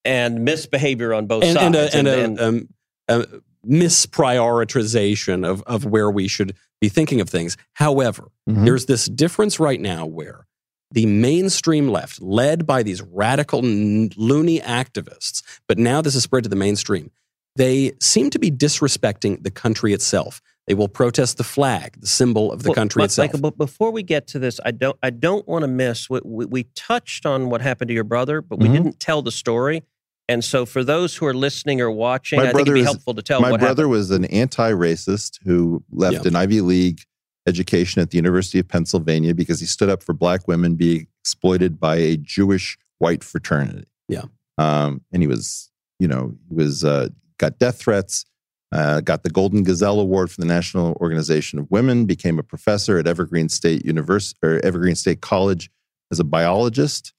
and misbehavior on both and, and sides. a, and, a, um, a misprioritization of, of where we should be thinking of things. However, Mhm. there's this difference right now where the mainstream left, led by these radical loony activists, but now this is spread to the mainstream, they seem to be disrespecting the country itself. They will protest the flag, the symbol of the Well, country Mi- itself. Michael, but before we get to this, I don't I don't want to miss. We, we, we touched on what happened to your brother, but we Mhm. didn't tell the story. And so, for those who are listening or watching, My I think it'd be is- helpful to tell My what brother happened. was an anti-racist who left Yeah. an Ivy League education at the University of Pennsylvania because he stood up for black women being exploited by a Jewish white fraternity. Yeah. Um, and he was, you know, he was uh, got death threats. uh, got the Golden Gazelle Award from the National Organization of Women, became a professor at Evergreen State University or Evergreen State College as a biologist,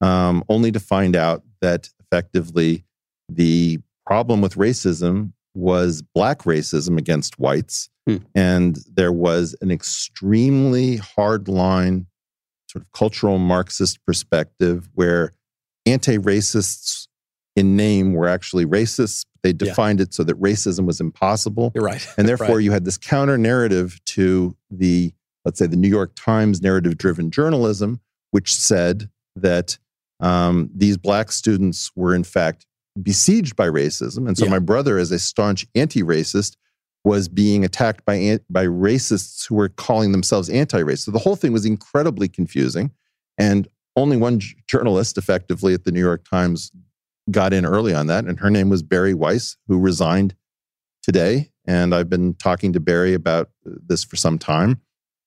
um, only to find out that effectively the problem with racism was black racism against whites. Hmm. And there was an extremely hard line, sort of cultural Marxist perspective where anti racists in name were actually racists. They Yeah. defined it so that racism was impossible. You're right. And therefore, Right. you had this counter narrative to the, let's say, the New York Times narrative driven journalism, which said that um, these black students were, in fact, besieged by racism. And so, Yeah. my brother, as a staunch anti racist, was being attacked by, by racists who were calling themselves anti racist. So, the whole thing was incredibly confusing. And only one journalist, effectively, at the New York Times got in early on that. And her name was Bari Weiss, who resigned today, and I've been talking to Bari about this for some time.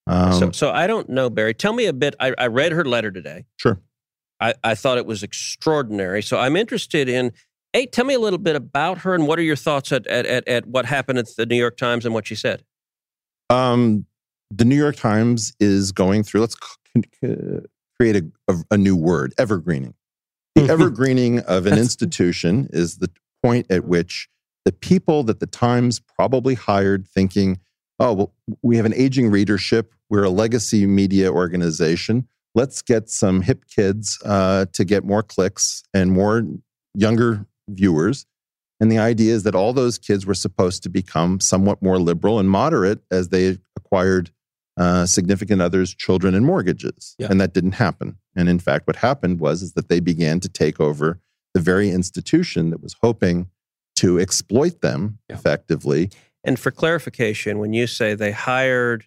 Um, so, so I don't know, Bari. Tell me a bit. I, I read her letter today. sure. I, I thought it was extraordinary. So I'm interested in. Hey, tell me a little bit about her and what are your thoughts at, at, at, at what happened at the New York Times and what she said? Um, the New York Times is going through. Let's create a, a new word: evergreening. The evergreening of an institution is the point at which the people that the Times probably hired, thinking, "Oh, well, we have an aging readership. We're a legacy media organization. Let's get some hip kids uh, to get more clicks and more younger viewers." And the idea is that all those kids were supposed to become somewhat more liberal and moderate as they acquired uh, significant others' children and mortgages. Yeah. And that didn't happen. And in fact, what happened was is that they began to take over the very institution that was hoping to exploit them Yeah. effectively. And for clarification, when you say they hired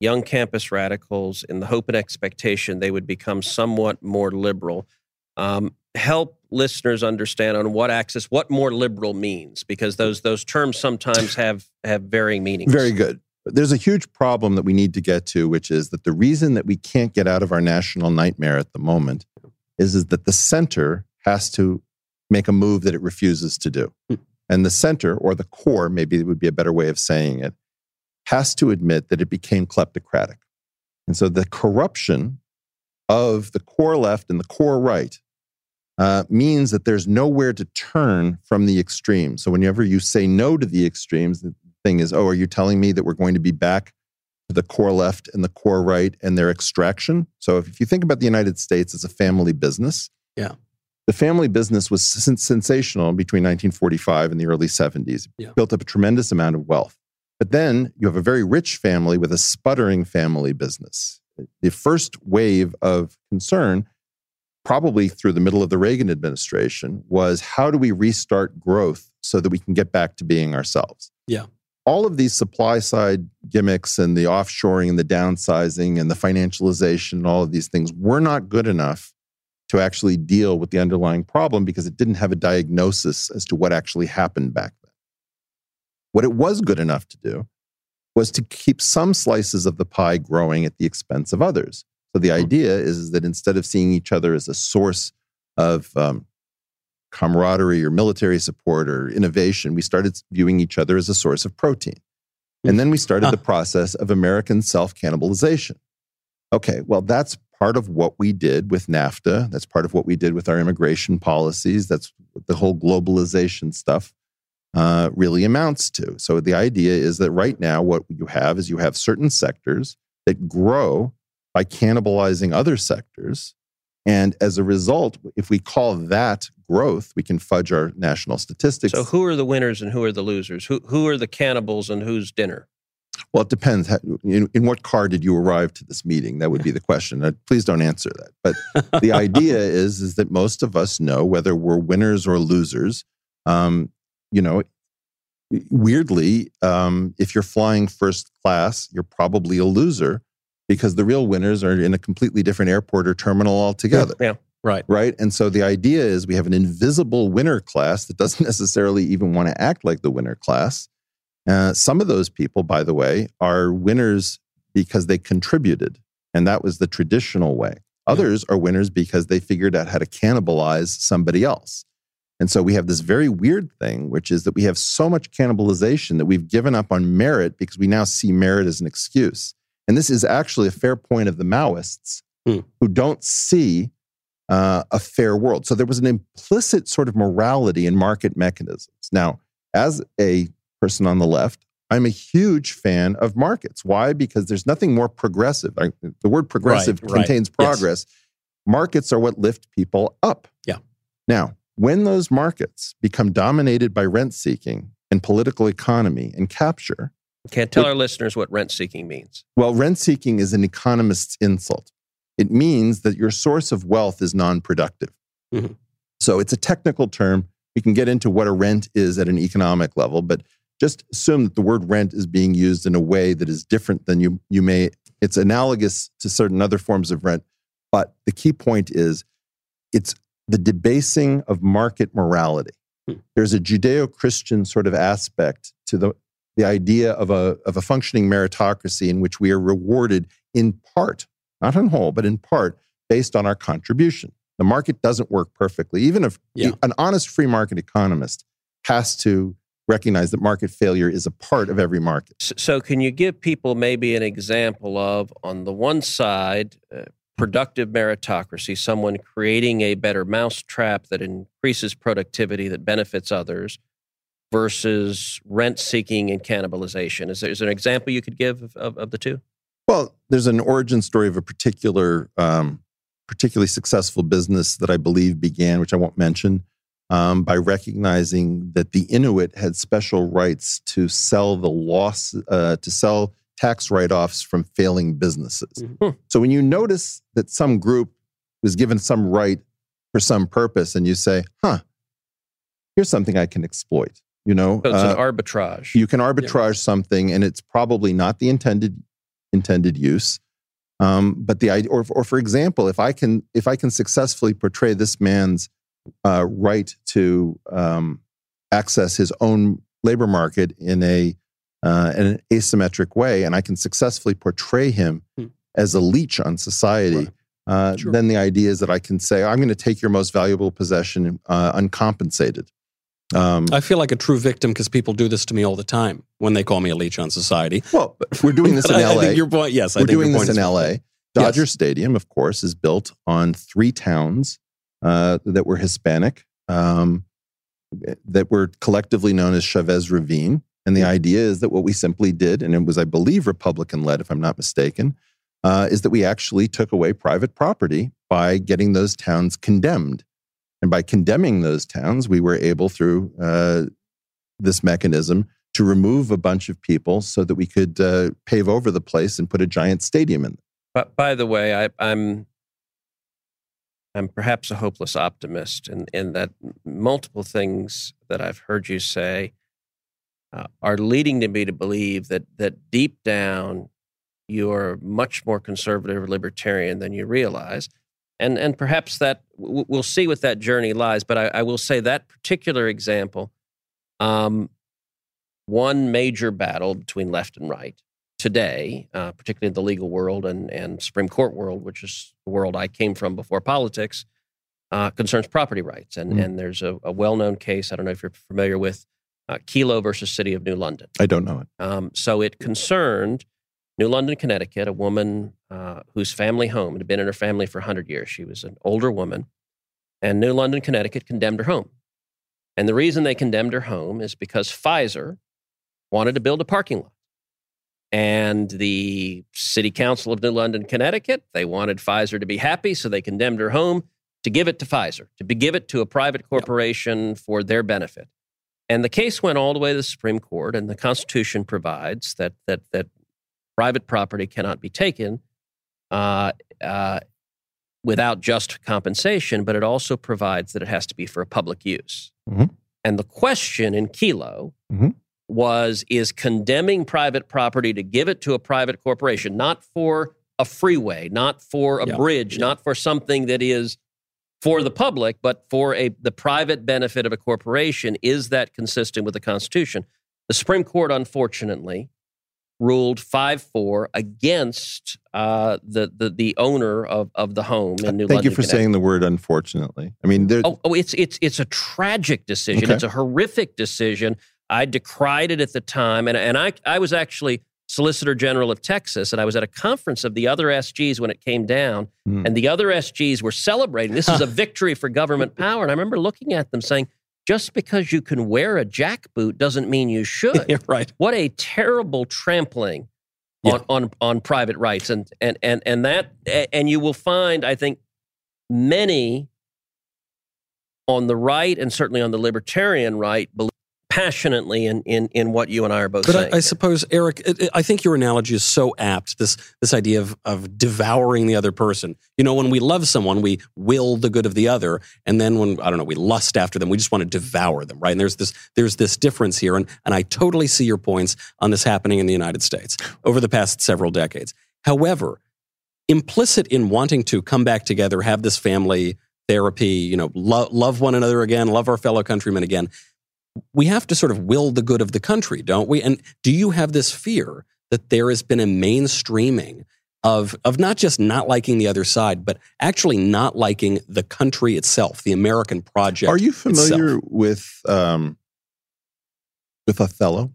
young campus radicals in the hope and expectation they would become somewhat more liberal, um, help listeners understand on what axis what more liberal means, because those those terms sometimes have have varying meanings. Very good. But there's a huge problem that we need to get to, which is that the reason that we can't get out of our national nightmare at the moment is, is that the center has to make a move that it refuses to do. Hmm. And the center, or the core, maybe it would be a better way of saying it, has to admit that it became kleptocratic. And so the corruption of the core left and the core right uh, means that there's nowhere to turn from the extremes. So whenever you say no to the extremes, thing is, oh, are you telling me that we're going to be back to the core left and the core right and their extraction? So if, you think about the United States as a family business, Yeah. the family business was sensational between 1945 and the early 70s. It Yeah. built up a tremendous amount of wealth. But then you have a very rich family with a sputtering family business. The first wave of concern probably through the middle of the Reagan administration, was how do we restart growth so that we can get back to being ourselves? Yeah. All of these supply side gimmicks and the offshoring and the downsizing and the financialization and all of these things were not good enough to actually deal with the underlying problem because it didn't have a diagnosis as to what actually happened back then. What it was good enough to do was to keep some slices of the pie growing at the expense of others. So the idea is, is that instead of seeing each other as a source of um, camaraderie or military support or innovation, we started viewing each other as a source of protein. And then we started the process of American self cannibalization. Okay, well, that's part of what we did with NAFTA. That's part of what we did with our immigration policies. That's what the whole globalization stuff uh, really amounts to. So the idea is that right now, what you have is you have certain sectors that grow by cannibalizing other sectors. And as a result, if we call that growth, we can fudge our national statistics. So who are the winners and who are the losers? Who who are the cannibals and who's dinner? Well, it depends. In, in what car did you arrive to this meeting? That would be the question. Uh, please don't answer that. But the idea is is that most of us know whether we're winners or losers. Um, you know, weirdly, um, if you're flying first class, you're probably a loser because the real winners are in a completely different airport or terminal altogether Yeah. Right. right? And so the idea is we have an invisible winner class that doesn't necessarily even want to act like the winner class. Uh, some of those people, by the way, are winners because they contributed, and that was the traditional way. Others are winners because they figured out how to cannibalize somebody else. And so we have this very weird thing, which is that we have so much cannibalization that we've given up on merit because we now see merit as an excuse. And this is actually a fair point of the Maoists Hmm. who don't see uh, a fair world. So there was an implicit sort of morality in market mechanisms. Now, as a person on the left, I'm a huge fan of markets. Why? Because there's nothing more progressive. I- The word progressive Right, right. contains Yes. progress. Markets are what lift people up. Yeah. Now, when those markets become dominated by rent seeking and political economy and capture, Can't tell our listeners what rent seeking means. well, rent seeking is an economist's insult. It means that your source of wealth is non productive. Mhm. So it's a technical term. We can get into what a rent is at an economic level, but just assume that the word rent is being used in a way that is different than you, you may, it's analogous to certain other forms of rent. But the key point is it's the debasing of market morality. Hmm. There's a Judeo Christian sort of aspect to the, the idea of a, of a functioning meritocracy in which we are rewarded in part, not in whole, but in part based on our contribution. The market doesn't work perfectly. Even if Yeah. an honest free market economist has to recognize that market failure is a part of every market. So, can you give people maybe an example of, on the one side, uh, productive meritocracy, someone creating a better mousetrap that increases productivity that benefits others, versus rent seeking and cannibalization? Is there, is there an example you could give of, of, of the two? Well, there's an origin story of a particular, um, particularly successful business that I believe began, which I won't mention, um, by recognizing that the Inuit had special rights to sell the loss, uh, to sell tax write-offs from failing businesses. Mhm. So when you notice that some group was given some right for some purpose, and you say, "Huh, here's something I can exploit," you know, So it's uh, an arbitrage. you can arbitrage something and it's probably not the intended intended use um, but the idea or, or for example if i can if i can successfully portray this man's uh, right to um, access his own labor market in a uh, in an asymmetric way and i can successfully portray him Hmm. as a leech on society Right. uh, Sure. then the idea is that i can say i'm going to take your most valuable possession uh, uncompensated um, I feel like a true victim because people do this to me all the time when they call me a leech on society. well we're doing this in I- la I think your point, yes, I We're doing this in LA. Dodger Stadium, of course, is built on three towns uh, that were Hispanic, um, that were collectively known as Chavez Ravine. And the idea is that what we simply did, and it was, I believe, Republican led, if I'm not mistaken, uh, is that we actually took away private property by getting those towns condemned. And by condemning those towns, we were able, through uh, this mechanism, to remove a bunch of people so that we could uh, pave over the place and put a giant stadium in. But by the way, I, I'm I'm perhaps a hopeless optimist in, in that multiple things that I've heard you say uh, are leading to me to believe that that deep down you are much more conservative or libertarian than you realize. And, and perhaps that we'll see what that journey lies. But I, I will say that particular example, um, one major battle between left and right today, uh, particularly in the legal world and, and Supreme Court world, which is the world I came from before politics, uh, concerns property rights. And, Mm. and there's a, a well known case, I don't know if you're familiar with uh, Kelo versus City of New London. I don't know it. Um, so it concerned New London, Connecticut, a woman uh, whose family home had been in her family for 100 years. She was an older woman. And New London, Connecticut condemned her home. And the reason they condemned her home is because Pfizer wanted to build a parking lot. And the city council of New London, Connecticut, they wanted Pfizer to be happy, so they condemned her home to give it to Pfizer, to be, give it to a private corporation for their benefit. And the case went all the way to the Supreme Court, and the Constitution provides that that that private property cannot be taken uh, uh, without just compensation, but it also provides that it has to be for a public use. Mhm. And the question in Kelo Mhm. was: Is condemning private property to give it to a private corporation, not for a freeway, not for a Yeah, bridge, yeah. not for something that is for the public, but for a the private benefit of a corporation, is that consistent with the Constitution? The Supreme Court, unfortunately, ruled five four against uh, the, the the owner of, of the home in New Thank London. you for saying the word unfortunately. I mean, there, Oh, oh, it's it's it's a tragic decision. Okay. It's a horrific decision. I decried it at the time, and and I I was actually Solicitor General of Texas, and I was at a conference of the other SGs when it came down, Hmm. and the other SGs were celebrating. This is a victory for government power, and I remember looking at them saying, "Just because you can wear a jackboot doesn't mean you should." Right. what a terrible trampling Yeah. on, on on private rights and and and and that and you will find i think many on the right and certainly on the libertarian right believe passionately in in in what you and I are both But saying. I, I suppose, Eric, it- it- I think your analogy is so apt. This this idea of of devouring the other person. You know, when we love someone, we will the good of the other, and then when I don't know, we lust after them, we just want to devour them, right? And there's this there's this difference here, and and I totally see your points on this happening in the United States over the past several decades. However, implicit in wanting to come back together, have this family therapy, you know, lo- love one another again, love our fellow countrymen again we have to sort of will the good of the country, don't we? And do you have this fear that there has been a mainstreaming of of not just not liking the other side, but actually not liking the country itself, the American project? are you familiar itself? with um, with Othello?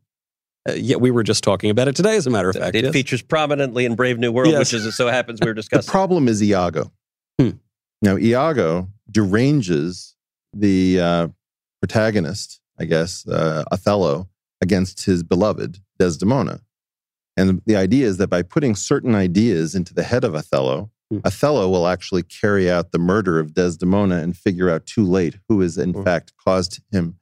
Uh, yeah, we were just talking about it today, as a matter of fact. it yes. features prominently in Brave New World, Yes. which as it so happens we were discussing. The problem is Iago. Hmm. Now, Iago deranges the uh, protagonist, I guess, uh, Othello, against his beloved Desdemona. And the idea is that by putting certain ideas into the head of Othello, Hmm. Othello will actually carry out the murder of Desdemona and figure out too late who has, in Hmm. fact, caused him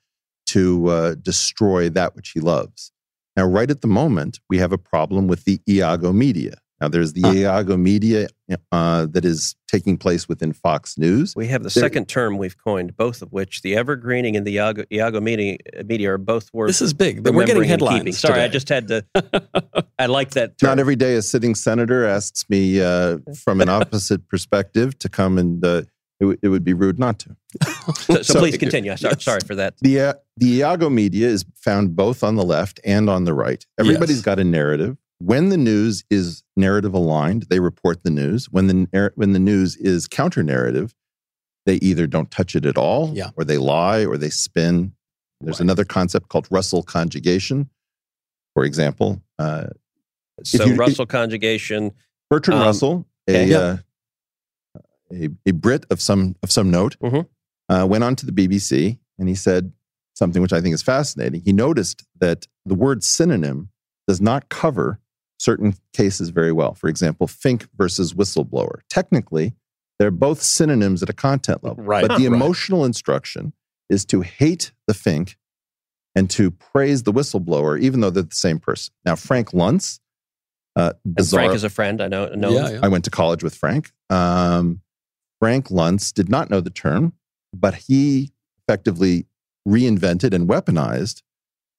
to uh, destroy that which he loves. Now, right at the moment, we have a problem with the Iago media. Now, there's the Huh. Iago media uh, that is taking place within Fox News. we have the There- second term we've coined, both of which the evergreening and the Iago, Iago media, media are both worth This is big. We're getting remembering and headlines. keeping. Sorry, I just had to. I like that. Term. Not every day a sitting senator asks me uh, from an opposite perspective to come and uh, it, would- it would be rude not to. So, so So- please continue. Sorry, Yes. sorry for that. The, uh, the Iago media is found both on the left and on the right. Everybody's Yes. got a narrative. When the news is narrative aligned, they report the news. When the, when the news is counter narrative, they either don't touch it at all, Yeah. or they lie, or they spin. There's Right. another concept called Russell conjugation. For example, uh, So you- Russell conjugation. Bertrand Um, Russell, a, Yeah. uh, a a Brit of some of some note, Mhm. uh, went on to the BBC and he said something which I think is fascinating. He noticed that the word synonym does not cover certain cases very well. For example, Fink versus whistleblower. Technically, they're both synonyms at a content level, Right. but the Right. emotional instruction is to hate the Fink and to praise the whistleblower, even though they're the same person. Now, Frank Luntz. Uh, And bizarre, Frank is a friend. I know. know yeah, yeah. I went to college with Frank. Um, Frank Luntz did not know the term, but he effectively reinvented and weaponized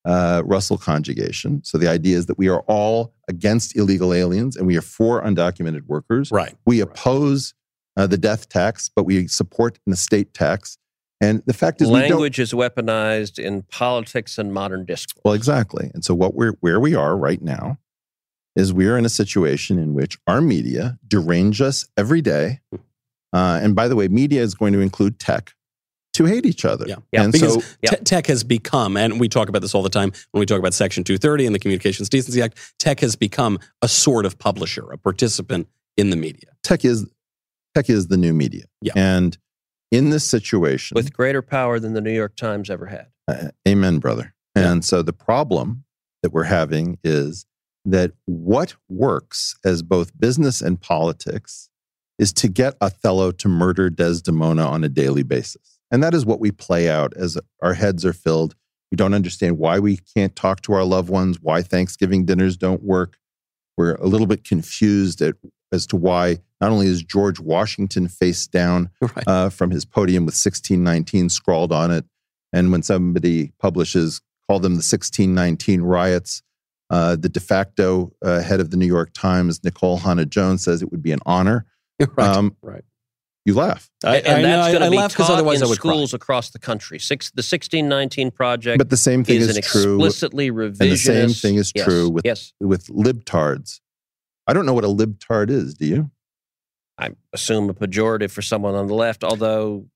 uh, Russell conjugation. So the idea is that we are all against illegal aliens and we are for undocumented workers. Right. We oppose uh, the death tax, but we support an estate tax. And the fact is, we. Language is weaponized in politics and modern discourse. Well, exactly. And so what we're where we are right now is we're in a situation in which our media derange us every day. Uh, and by the way, media is going to include tech to hate each other. Yeah. Yeah, and Because so Yeah. te- tech has become, and we talk about this all the time when we talk about Section 230 and the Communications Decency Act, tech has become a sort of publisher, a participant in the media. tech is tech is the new media. Yeah. And in this situation, with greater power than the New York Times ever had. Uh, amen, brother. Yeah. And so the problem that we're having is that what works as both business and politics is to get Othello to murder Desdemona on a daily basis. And that is what we play out as our heads are filled. We don't understand why we can't talk to our loved ones, why Thanksgiving dinners don't work. We're a little bit confused at, as to why not only is George Washington face down Right. uh, from his podium with 1619 scrawled on it. And when somebody publishes, call them the 1619 riots, uh, the de facto uh, head of the New York Times, Nikole Hannah-Jones, says it would be an honor. right. Um, right. You laugh. I, and I that's going to be laugh 'cause taught otherwise in I would cry. schools across the country. Six, the 1619 project But the same thing is, is, an true explicitly revisionist. the same thing is Yes, true with- yes. with libtards. I don't know what a libtard is. Do you? I assume a pejorative for someone on the left, although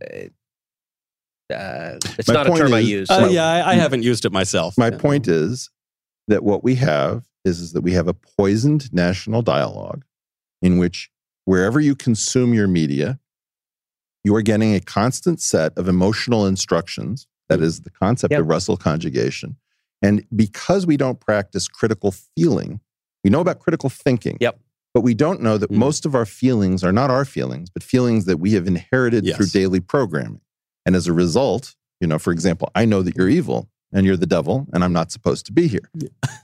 uh, uh, it's My not a point term I is- use. Uh, so- yeah, I, I haven't used it myself. My Yeah. point is that what we have is, is that we have a poisoned national dialogue in which wherever you consume your media, you are getting a constant set of emotional instructions. That is the concept Yep. of Russell conjugation. And because we don't practice critical feeling, we know about critical thinking. Yep. But we don't know that Mm. most of our feelings are not our feelings, but feelings that we have inherited Yes. through daily programming. And as a result, you know, for example, I know that you're evil and you're the devil and I'm not supposed to be here.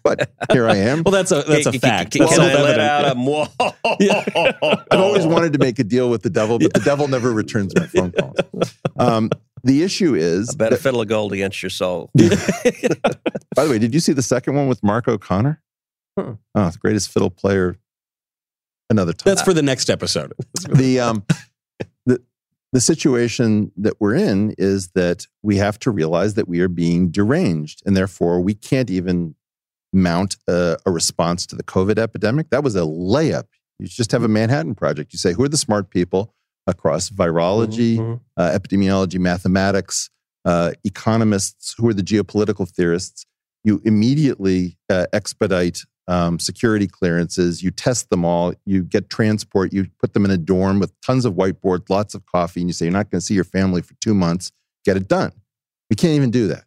But here I am. Well, that's a that's a fact. Can, can I let out a moan? I've always wanted to make a deal with the devil, but the devil never returns my phone calls. Um, the issue is, I bet a that- fiddle of gold against your soul. by the way, did you see the second one with Mark O'Connor? Huh. Oh, the greatest fiddle player. Another time. That's for the next episode. the um, the situation that we're in is that we have to realize that we are being deranged, and therefore we can't even mount a, a response to the COVID epidemic. That was a layup. You just have a Manhattan Project. You say, who are the smart people across virology, Mhm. uh, epidemiology, mathematics, uh, economists, who are the geopolitical theorists. You immediately uh, expedite um, security clearances. You test them all. You get transport. You put them in a dorm with tons of whiteboards, lots of coffee, and you say you're not going to see your family for two months. Get it done. We can't even do that.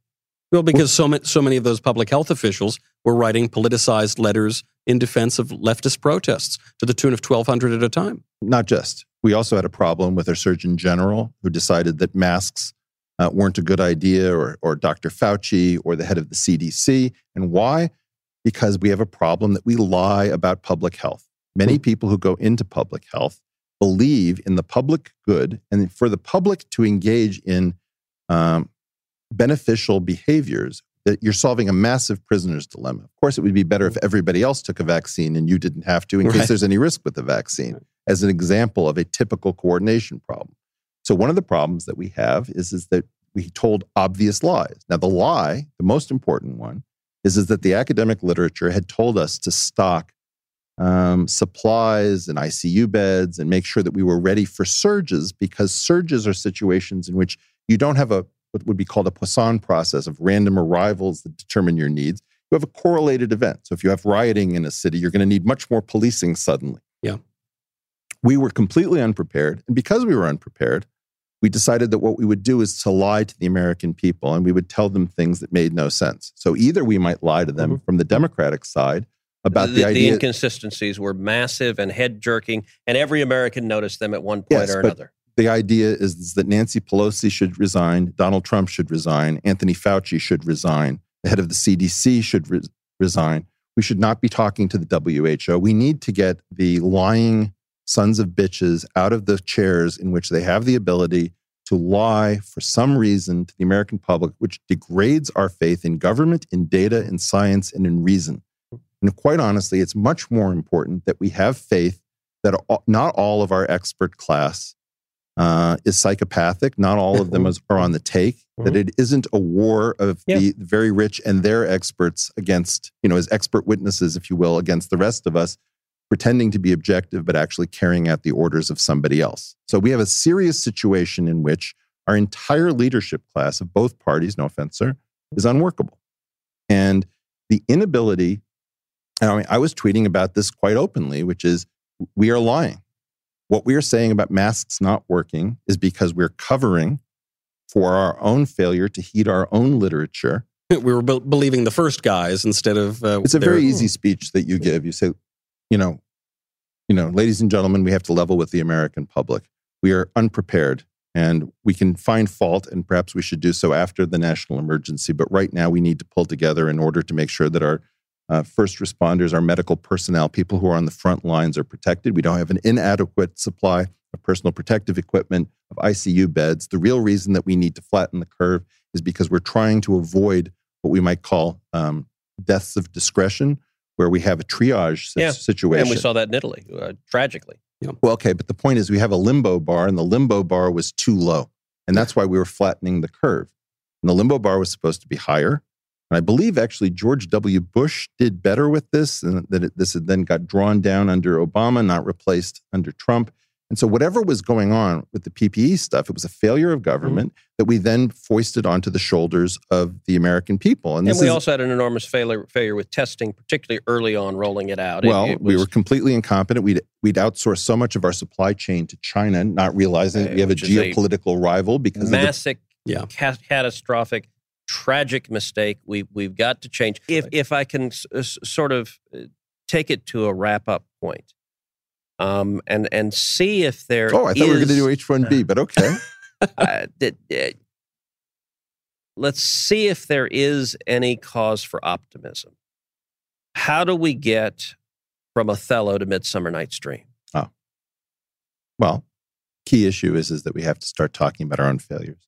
Well, because so many, so many of those public health officials were writing politicized letters in defense of leftist protests to the tune of 1,200 at a time. Not just. We also had a problem with our Surgeon General who decided that masks uh, weren't a good idea, or, or Dr. Fauci, or the head of the CDC. And why? Because we have a problem that we lie about public health. Many people who go into public health believe in the public good and for the public to engage in um, beneficial behaviors that you're solving a massive prisoner's dilemma. Of course, it would be better if everybody else took a vaccine and you didn't have to in Right. case there's any risk with the vaccine, as an example of a typical coordination problem. So, one of the problems that we have is, is that we told obvious lies. Now, the lie, the most important one, is, is that the academic literature had told us to stock um, supplies and ICU beds and make sure that we were ready for surges because surges are situations in which you don't have a what would be called a Poisson process of random arrivals that determine your needs. You have a correlated event. So if you have rioting in a city, you're going to need much more policing suddenly. Yeah. We were completely unprepared. And because we were unprepared, we decided that what we would do is to lie to the American people and we would tell them things that made no sense. So either we might lie to them mm-hmm. from the Democratic side about the, the, idea. inconsistencies were massive and head jerking, and every American noticed them at one point Yes, or another. the idea is, is that Nancy Pelosi should resign, Donald Trump should resign, Anthony Fauci should resign, the head of the CDC should re- resign. We should not be talking to the WHO. We need to get the lying sons of bitches out of the chairs in which they have the ability to lie for some reason to the American public, which degrades our faith in government, in data, in science, and in reason. And quite honestly, it's much more important that we have faith that not all of our expert class uh, is psychopathic. Not all of them is, are on the take. That it isn't a war of Yeah. the very rich and their experts against, you know, as expert witnesses, if you will, against the rest of us, pretending to be objective, but actually carrying out the orders of somebody else. So we have a serious situation in which our entire leadership class of both parties, no offense, sir, is unworkable. And the inability, and I, mean, I was tweeting about this quite openly, which is we are lying. What we are saying about masks not working is because we're covering for our own failure to heed our own literature. We were be- believing the first guys instead of. Uh, It's a their- very easy speech that you give. You say, you know, you know, ladies and gentlemen, we have to level with the American public. We are unprepared and we can find fault and perhaps we should do so after the national emergency. But right now we need to pull together in order to make sure that our uh, first responders, our medical personnel, people who are on the front lines are protected. We don't have an inadequate supply of personal protective equipment, of ICU beds. The real reason that we need to flatten the curve is because we're trying to avoid what we might call um, deaths of discretion, where we have a triage Yeah, situation. And we saw that in Italy, uh, tragically. Well, okay, but the point is we have a limbo bar, and the limbo bar was too low. And that's why we were flattening the curve. And the limbo bar was supposed to be higher. And I believe actually George W. Bush did better with this, and that it, this had then got drawn down under Obama, not replaced under Trump. And so, whatever was going on with the PPE stuff, it was a failure of government that we then foisted onto the shoulders of the American people. And, this we is- also had an enormous failure, failure with testing, particularly early on rolling it out. Well, it we was- were completely incompetent. We'd we'd outsourced so much of our supply chain to China, not realizing that we have a Which is a geopolitical rival because of the, massive, Yeah. ca- catastrophic, tragic mistake. We we've got to change. If if I can s- s- sort of uh, take it to a wrap up point, um, and and see if there. Oh, I thought we were going to do H one B, but okay. uh, that, uh, let's see if there is any cause for optimism. How do we get from Othello to Midsummer Night's Dream? Oh, well, key issue is is that we have to start talking about our own failures,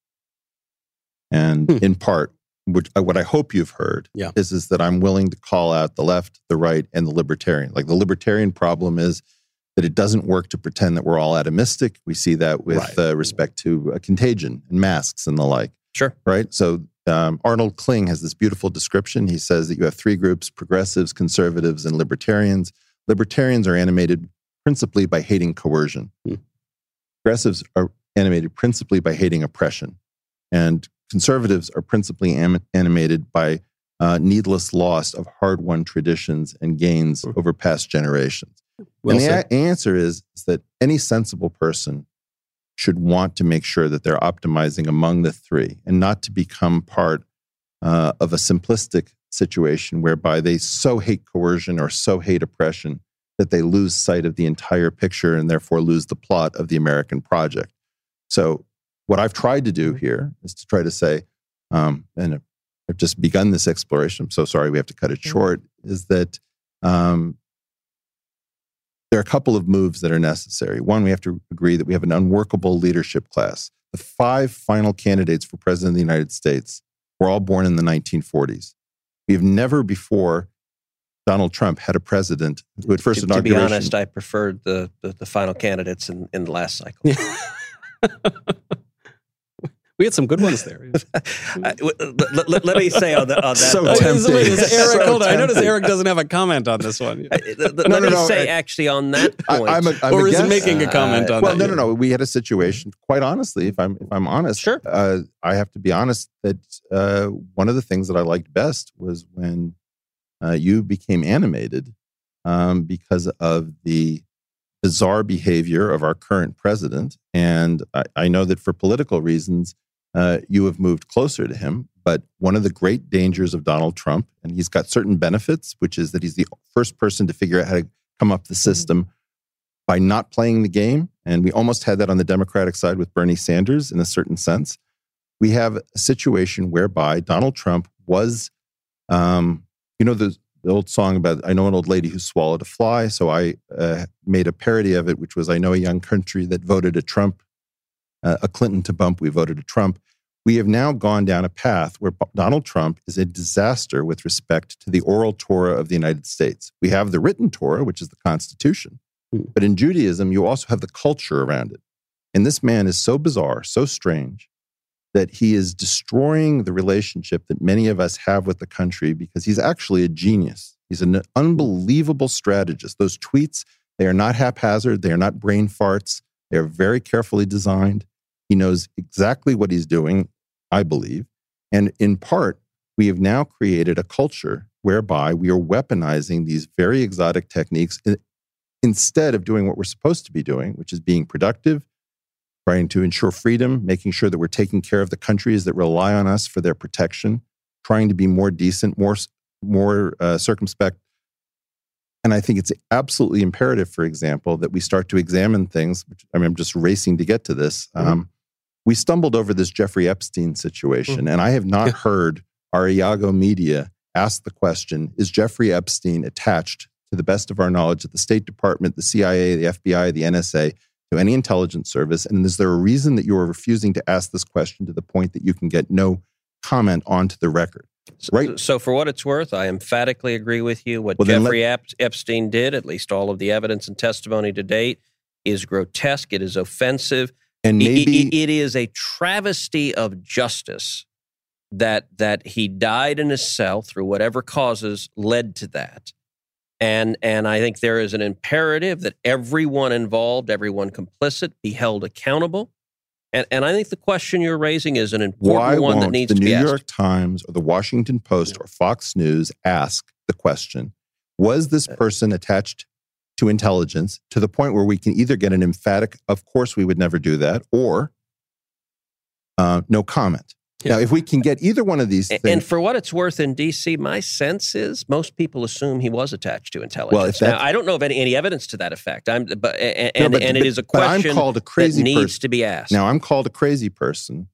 and Hmm. in part, which uh, what I hope you've heard Yeah. is is that I'm willing to call out the left, the right, and the libertarian. Like the libertarian problem is that it doesn't work to pretend that we're all atomistic. We see that with Right. uh, respect to uh, contagion and masks and the like. Sure. right? So um, Arnold Kling has this beautiful description. He says that you have three groups progressives, conservatives, and libertarians. Libertarians are animated principally by hating coercion, Hmm. progressives are animated principally by hating oppression, and conservatives are principally am- animated by uh, needless loss of hard won traditions and gains Hmm. over past generations. Well and the said. answer is, is that any sensible person should want to make sure that they're optimizing among the three and not to become part uh, of a simplistic situation whereby they so hate coercion or so hate oppression that they lose sight of the entire picture and therefore lose the plot of the American project. So, what I've tried to do here is to try to say, um, and I've just begun this exploration. I'm so sorry we have to cut it short. Is that um, there are a couple of moves that are necessary. One, we have to agree that we have an unworkable leadership class. The five final candidates for president of the United States were all born in the 1940s. We have never before Donald Trump had a president who at first to, to be honest, I preferred the, the, the final candidates in, in the last cycle. we had some good ones there. I- w- let, let- let me say on, the, on that. So point- Wait, is- wait, is tempting. Eric, So hold on. I notice. Eric doesn't have a comment on this one. I- let- let No, no, me no, say I- actually on that I, point. I'm a, I'm or a is he guest. making a comment on well, that? Well, no, no, no. We had a situation. Quite honestly, if I'm if I'm honest, Sure. uh, I have to be honest that uh, one of the things that I liked best was when uh, you became animated um, because of the bizarre behavior of our current president, and I, I know that for political reasons, uh, you have moved closer to him. But one of the great dangers of Donald Trump, and he's got certain benefits, which is that he's the first person to figure out how to come up the system by not playing the game. And we almost had that on the Democratic side with Bernie Sanders in a certain sense. We have a situation whereby Donald Trump was, um, you know, the, the old song about, I know an old lady who swallowed a fly. So I uh, made a parody of it, which was, I know a young country that voted a Trump, uh, a Clinton to bump, we voted a Trump. We have now gone down a path where Donald Trump is a disaster with respect to the oral Torah of the United States. We have the written Torah, which is the Constitution. But in Judaism, you also have the culture around it. And this man is so bizarre, so strange, that he is destroying the relationship that many of us have with the country because he's actually a genius. He's an unbelievable strategist. Those tweets, they are not haphazard, they are not brain farts, they are very carefully designed. He knows exactly what he's doing, I believe. And in part, we have now created a culture whereby we are weaponizing these very exotic techniques instead of doing what we're supposed to be doing, which is being productive, trying to ensure freedom, making sure that we're taking care of the countries that rely on us for their protection, trying to be more decent, more more uh, circumspect. And I think it's absolutely imperative, for example, that we start to examine things. Which, I mean, I'm just racing to get to this. Um, we stumbled over this Jeffrey Epstein situation, and I have not heard our Iago media ask the question: Is Jeffrey Epstein attached to the best of our knowledge, at the State Department, the CIA, the FBI, the NSA, to any intelligence service? And is there a reason that you are refusing to ask this question to the point that you can get no comment onto the record? Right. So, for what it's worth, I emphatically agree with you. What Well, Jeffrey Ep- Epstein did, at least all of the evidence and testimony to date, is grotesque. It is offensive. And I- I- maybe it is a travesty of justice that that he died in his cell through whatever causes led to that. And and I think there is an imperative that everyone involved, everyone complicit, be held accountable. And and I think the question you're raising is an important why one that won't needs the to New be asked. York Times or the Washington Post or Fox News ask the question: Was this Uh, person attached to intelligence to the point where we can either get an emphatic "Of course we would never do that" or uh, no comment? Now, if we can get either one of these things, And for what it's worth in D.C., my sense is most people assume he was attached to intelligence. Well, if now, I don't know of any, any evidence to that effect. I'm, but and, No, but- and it is a but I'm question called a crazy that needs person. to be asked. Now I'm called a crazy person,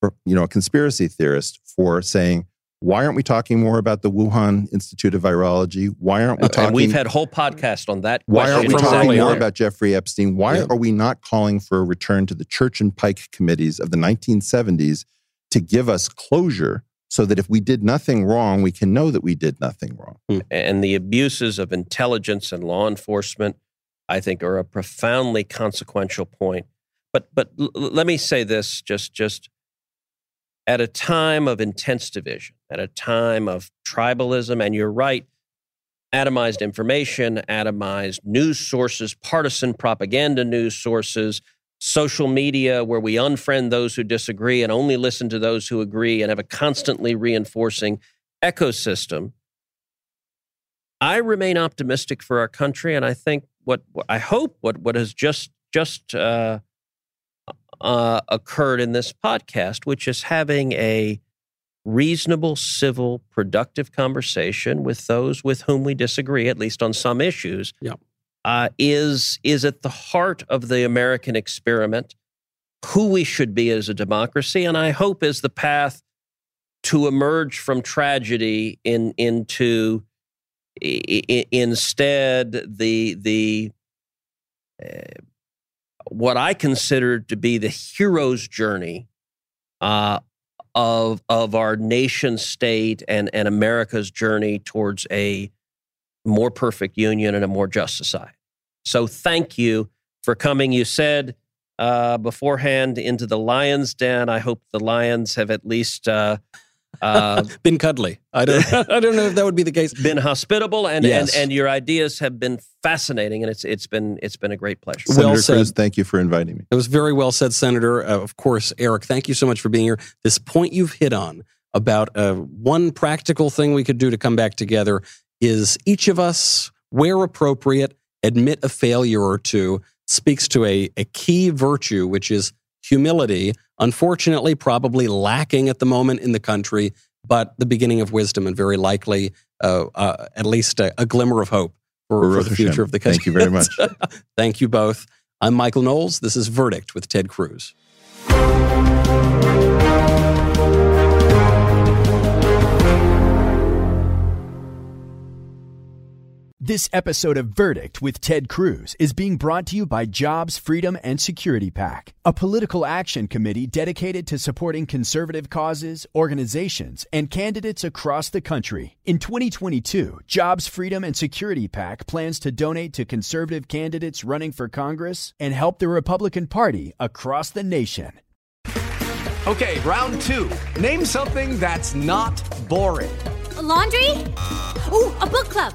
for, you know, a conspiracy theorist for saying, why aren't we talking more about the Wuhan Institute of Virology? Why aren't we talking? Uh, and we've had whole podcasts on that. why aren't we talking more about Jeffrey Epstein? Why Yeah. are we not calling for a return to the Church and Pike committees of the 1970s to give us closure so that if we did nothing wrong, we can know that we did nothing wrong? Hmm. and the abuses of intelligence and law enforcement, I think, are a profoundly consequential point. But but l- let me say this: just just at a time of intense division, at a time of tribalism, and you're right, atomized information, atomized news sources, partisan propaganda news sources. Social media, where we unfriend those who disagree and only listen to those who agree, and have a constantly reinforcing ecosystem. I remain optimistic for our country, and I think what I hope what what has just just uh, uh, occurred in this podcast, which is having a reasonable, civil, productive conversation with those with whom we disagree, at least on some issues, Yep. Uh, is is at the heart of the American experiment. Who we should be as a democracy, and I hope is the path to emerge from tragedy in into i- instead the the uh, what I consider to be the hero's journey uh, of of our nation state and and America's journey towards a more perfect union and a more just society. So thank you for coming. You said uh, beforehand into the lion's den. I hope the lions have at least. Uh, uh, Been cuddly. I don't. I don't know if that would be the case. been hospitable and, Yes. and and your ideas have been fascinating and it's it's been it's been a great pleasure. Well Senator said. Cruz, thank you for inviting me. It was very well said, Senator. Uh, of course, Eric, thank you so much for being here. This point you've hit on about uh, one practical thing we could do to come back together is each of us, where appropriate, admit a failure or two, speaks to a, a key virtue, which is humility. Unfortunately, probably lacking at the moment in the country, but the beginning of wisdom and very likely uh, uh, at least a, a glimmer of hope for, for the future Hashem. of the country. Thank you very much. Thank you both. I'm Michael Knowles. This is Verdict with Ted Cruz. This episode of Verdict with Ted Cruz is being brought to you by Jobs, Freedom, and Security PAC, a political action committee dedicated to supporting conservative causes, organizations, and candidates across the country. In 2022, Jobs, Freedom, and Security PAC plans to donate to conservative candidates running for Congress and help the Republican Party across the nation. Okay, round two. Name something that's not boring. A laundry? Ooh, a book club.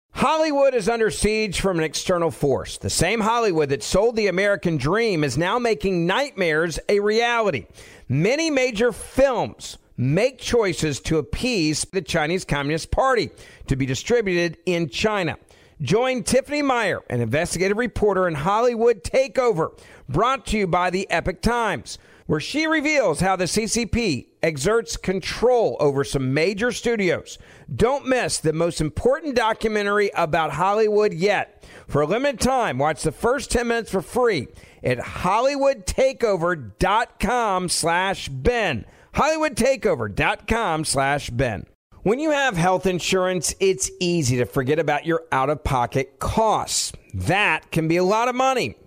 Hollywood is under siege from an external force. The same Hollywood that sold the American dream is now making nightmares a reality. Many major films make choices to appease the Chinese Communist Party to be distributed in China. Join Tiffany Meier, an investigative reporter in Hollywood Takeover, brought to you by the Epoch Times, where she reveals how the CCP exerts control over some major studios. Don't miss the most important documentary about Hollywood yet. For a limited time, watch the first 10 minutes for free at hollywoodtakeover.com slash Ben. HollywoodTakeover.com slash Ben. When you have health insurance, it's easy to forget about your out of pocket costs. That can be a lot of money,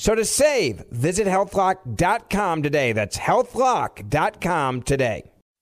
So to save, visit healthlock.com today. That's healthlock.com today.